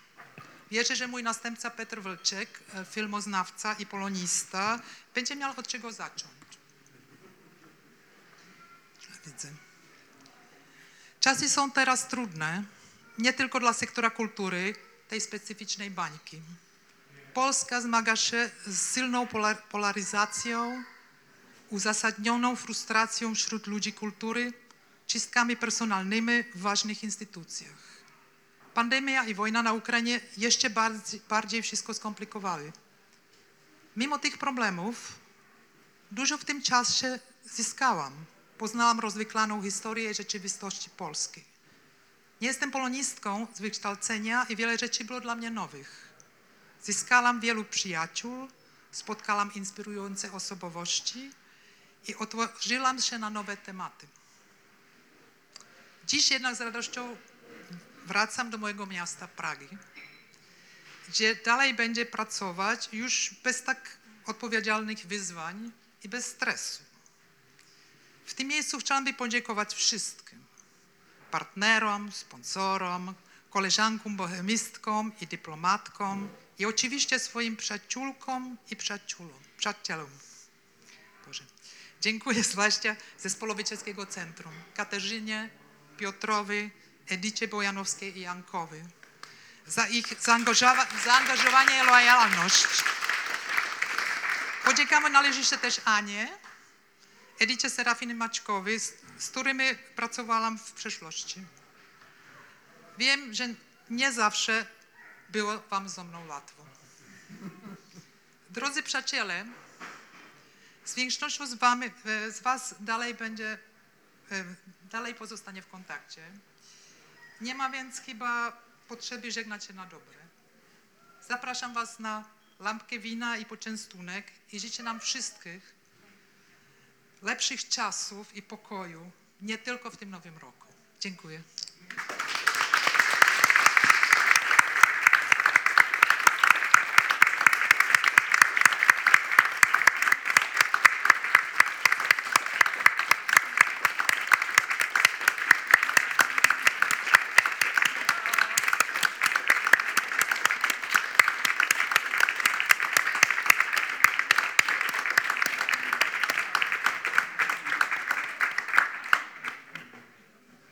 Wierzę, że mój następca Petr Wlczek, e, filmoznawca i polonista, będzie miał od czego zacząć. Widzę. Czasy są teraz trudne, nie tylko dla sektora kultury, tej specyficznej bańki. Polska zmaga się z silną polar- polaryzacją, uzasadnioną frustracją wśród ludzi kultury, czystkami personalnymi w ważnych instytucjach. Pandemia i wojna na Ukrainie jeszcze bardziej, bardziej wszystko skomplikowały. Mimo tych problemów dużo w tym czasie zyskałam. Poznałam rozwyklaną historię rzeczywistości polskiej. Nie jestem polonistką z wykształcenia i wiele rzeczy było dla mnie nowych. Zyskałam wielu przyjaciół, spotkałam inspirujące osobowości i otworzyłam się na nowe tematy. Dziś jednak z radością wracam do mojego miasta Pragi, gdzie dalej będzie pracować już bez tak odpowiedzialnych wyzwań i bez stresu. W tym miejscu chciałabym podziękować wszystkim partnerom, sponsorom, koleżankom bohemistkom i dyplomatkom i oczywiście swoim przyjaciółkom i przyjaciółom. przyjacielom. Boże. Dziękuję zwłaszcza Zespołowi Czeskiego Centrum, Katarzynie, Piotrowi, Edycie Bojanowskiej i Jankowi za ich zaangażowa- zaangażowanie i lojalność. Podziękamy należycie też Anie, Edycie Serafiny Maćkowi, z, z którymi pracowałam w przeszłości. Wiem, że nie zawsze było Wam ze mną łatwo. Drodzy przyjaciele, z większością z, wami, e, z Was dalej będzie, e, dalej pozostanie w kontakcie. Nie ma więc chyba potrzeby żegnać się na dobre. Zapraszam Was na lampkę wina i poczęstunek i życzę nam wszystkich lepszych czasów i pokoju, nie tylko w tym nowym roku. Dziękuję.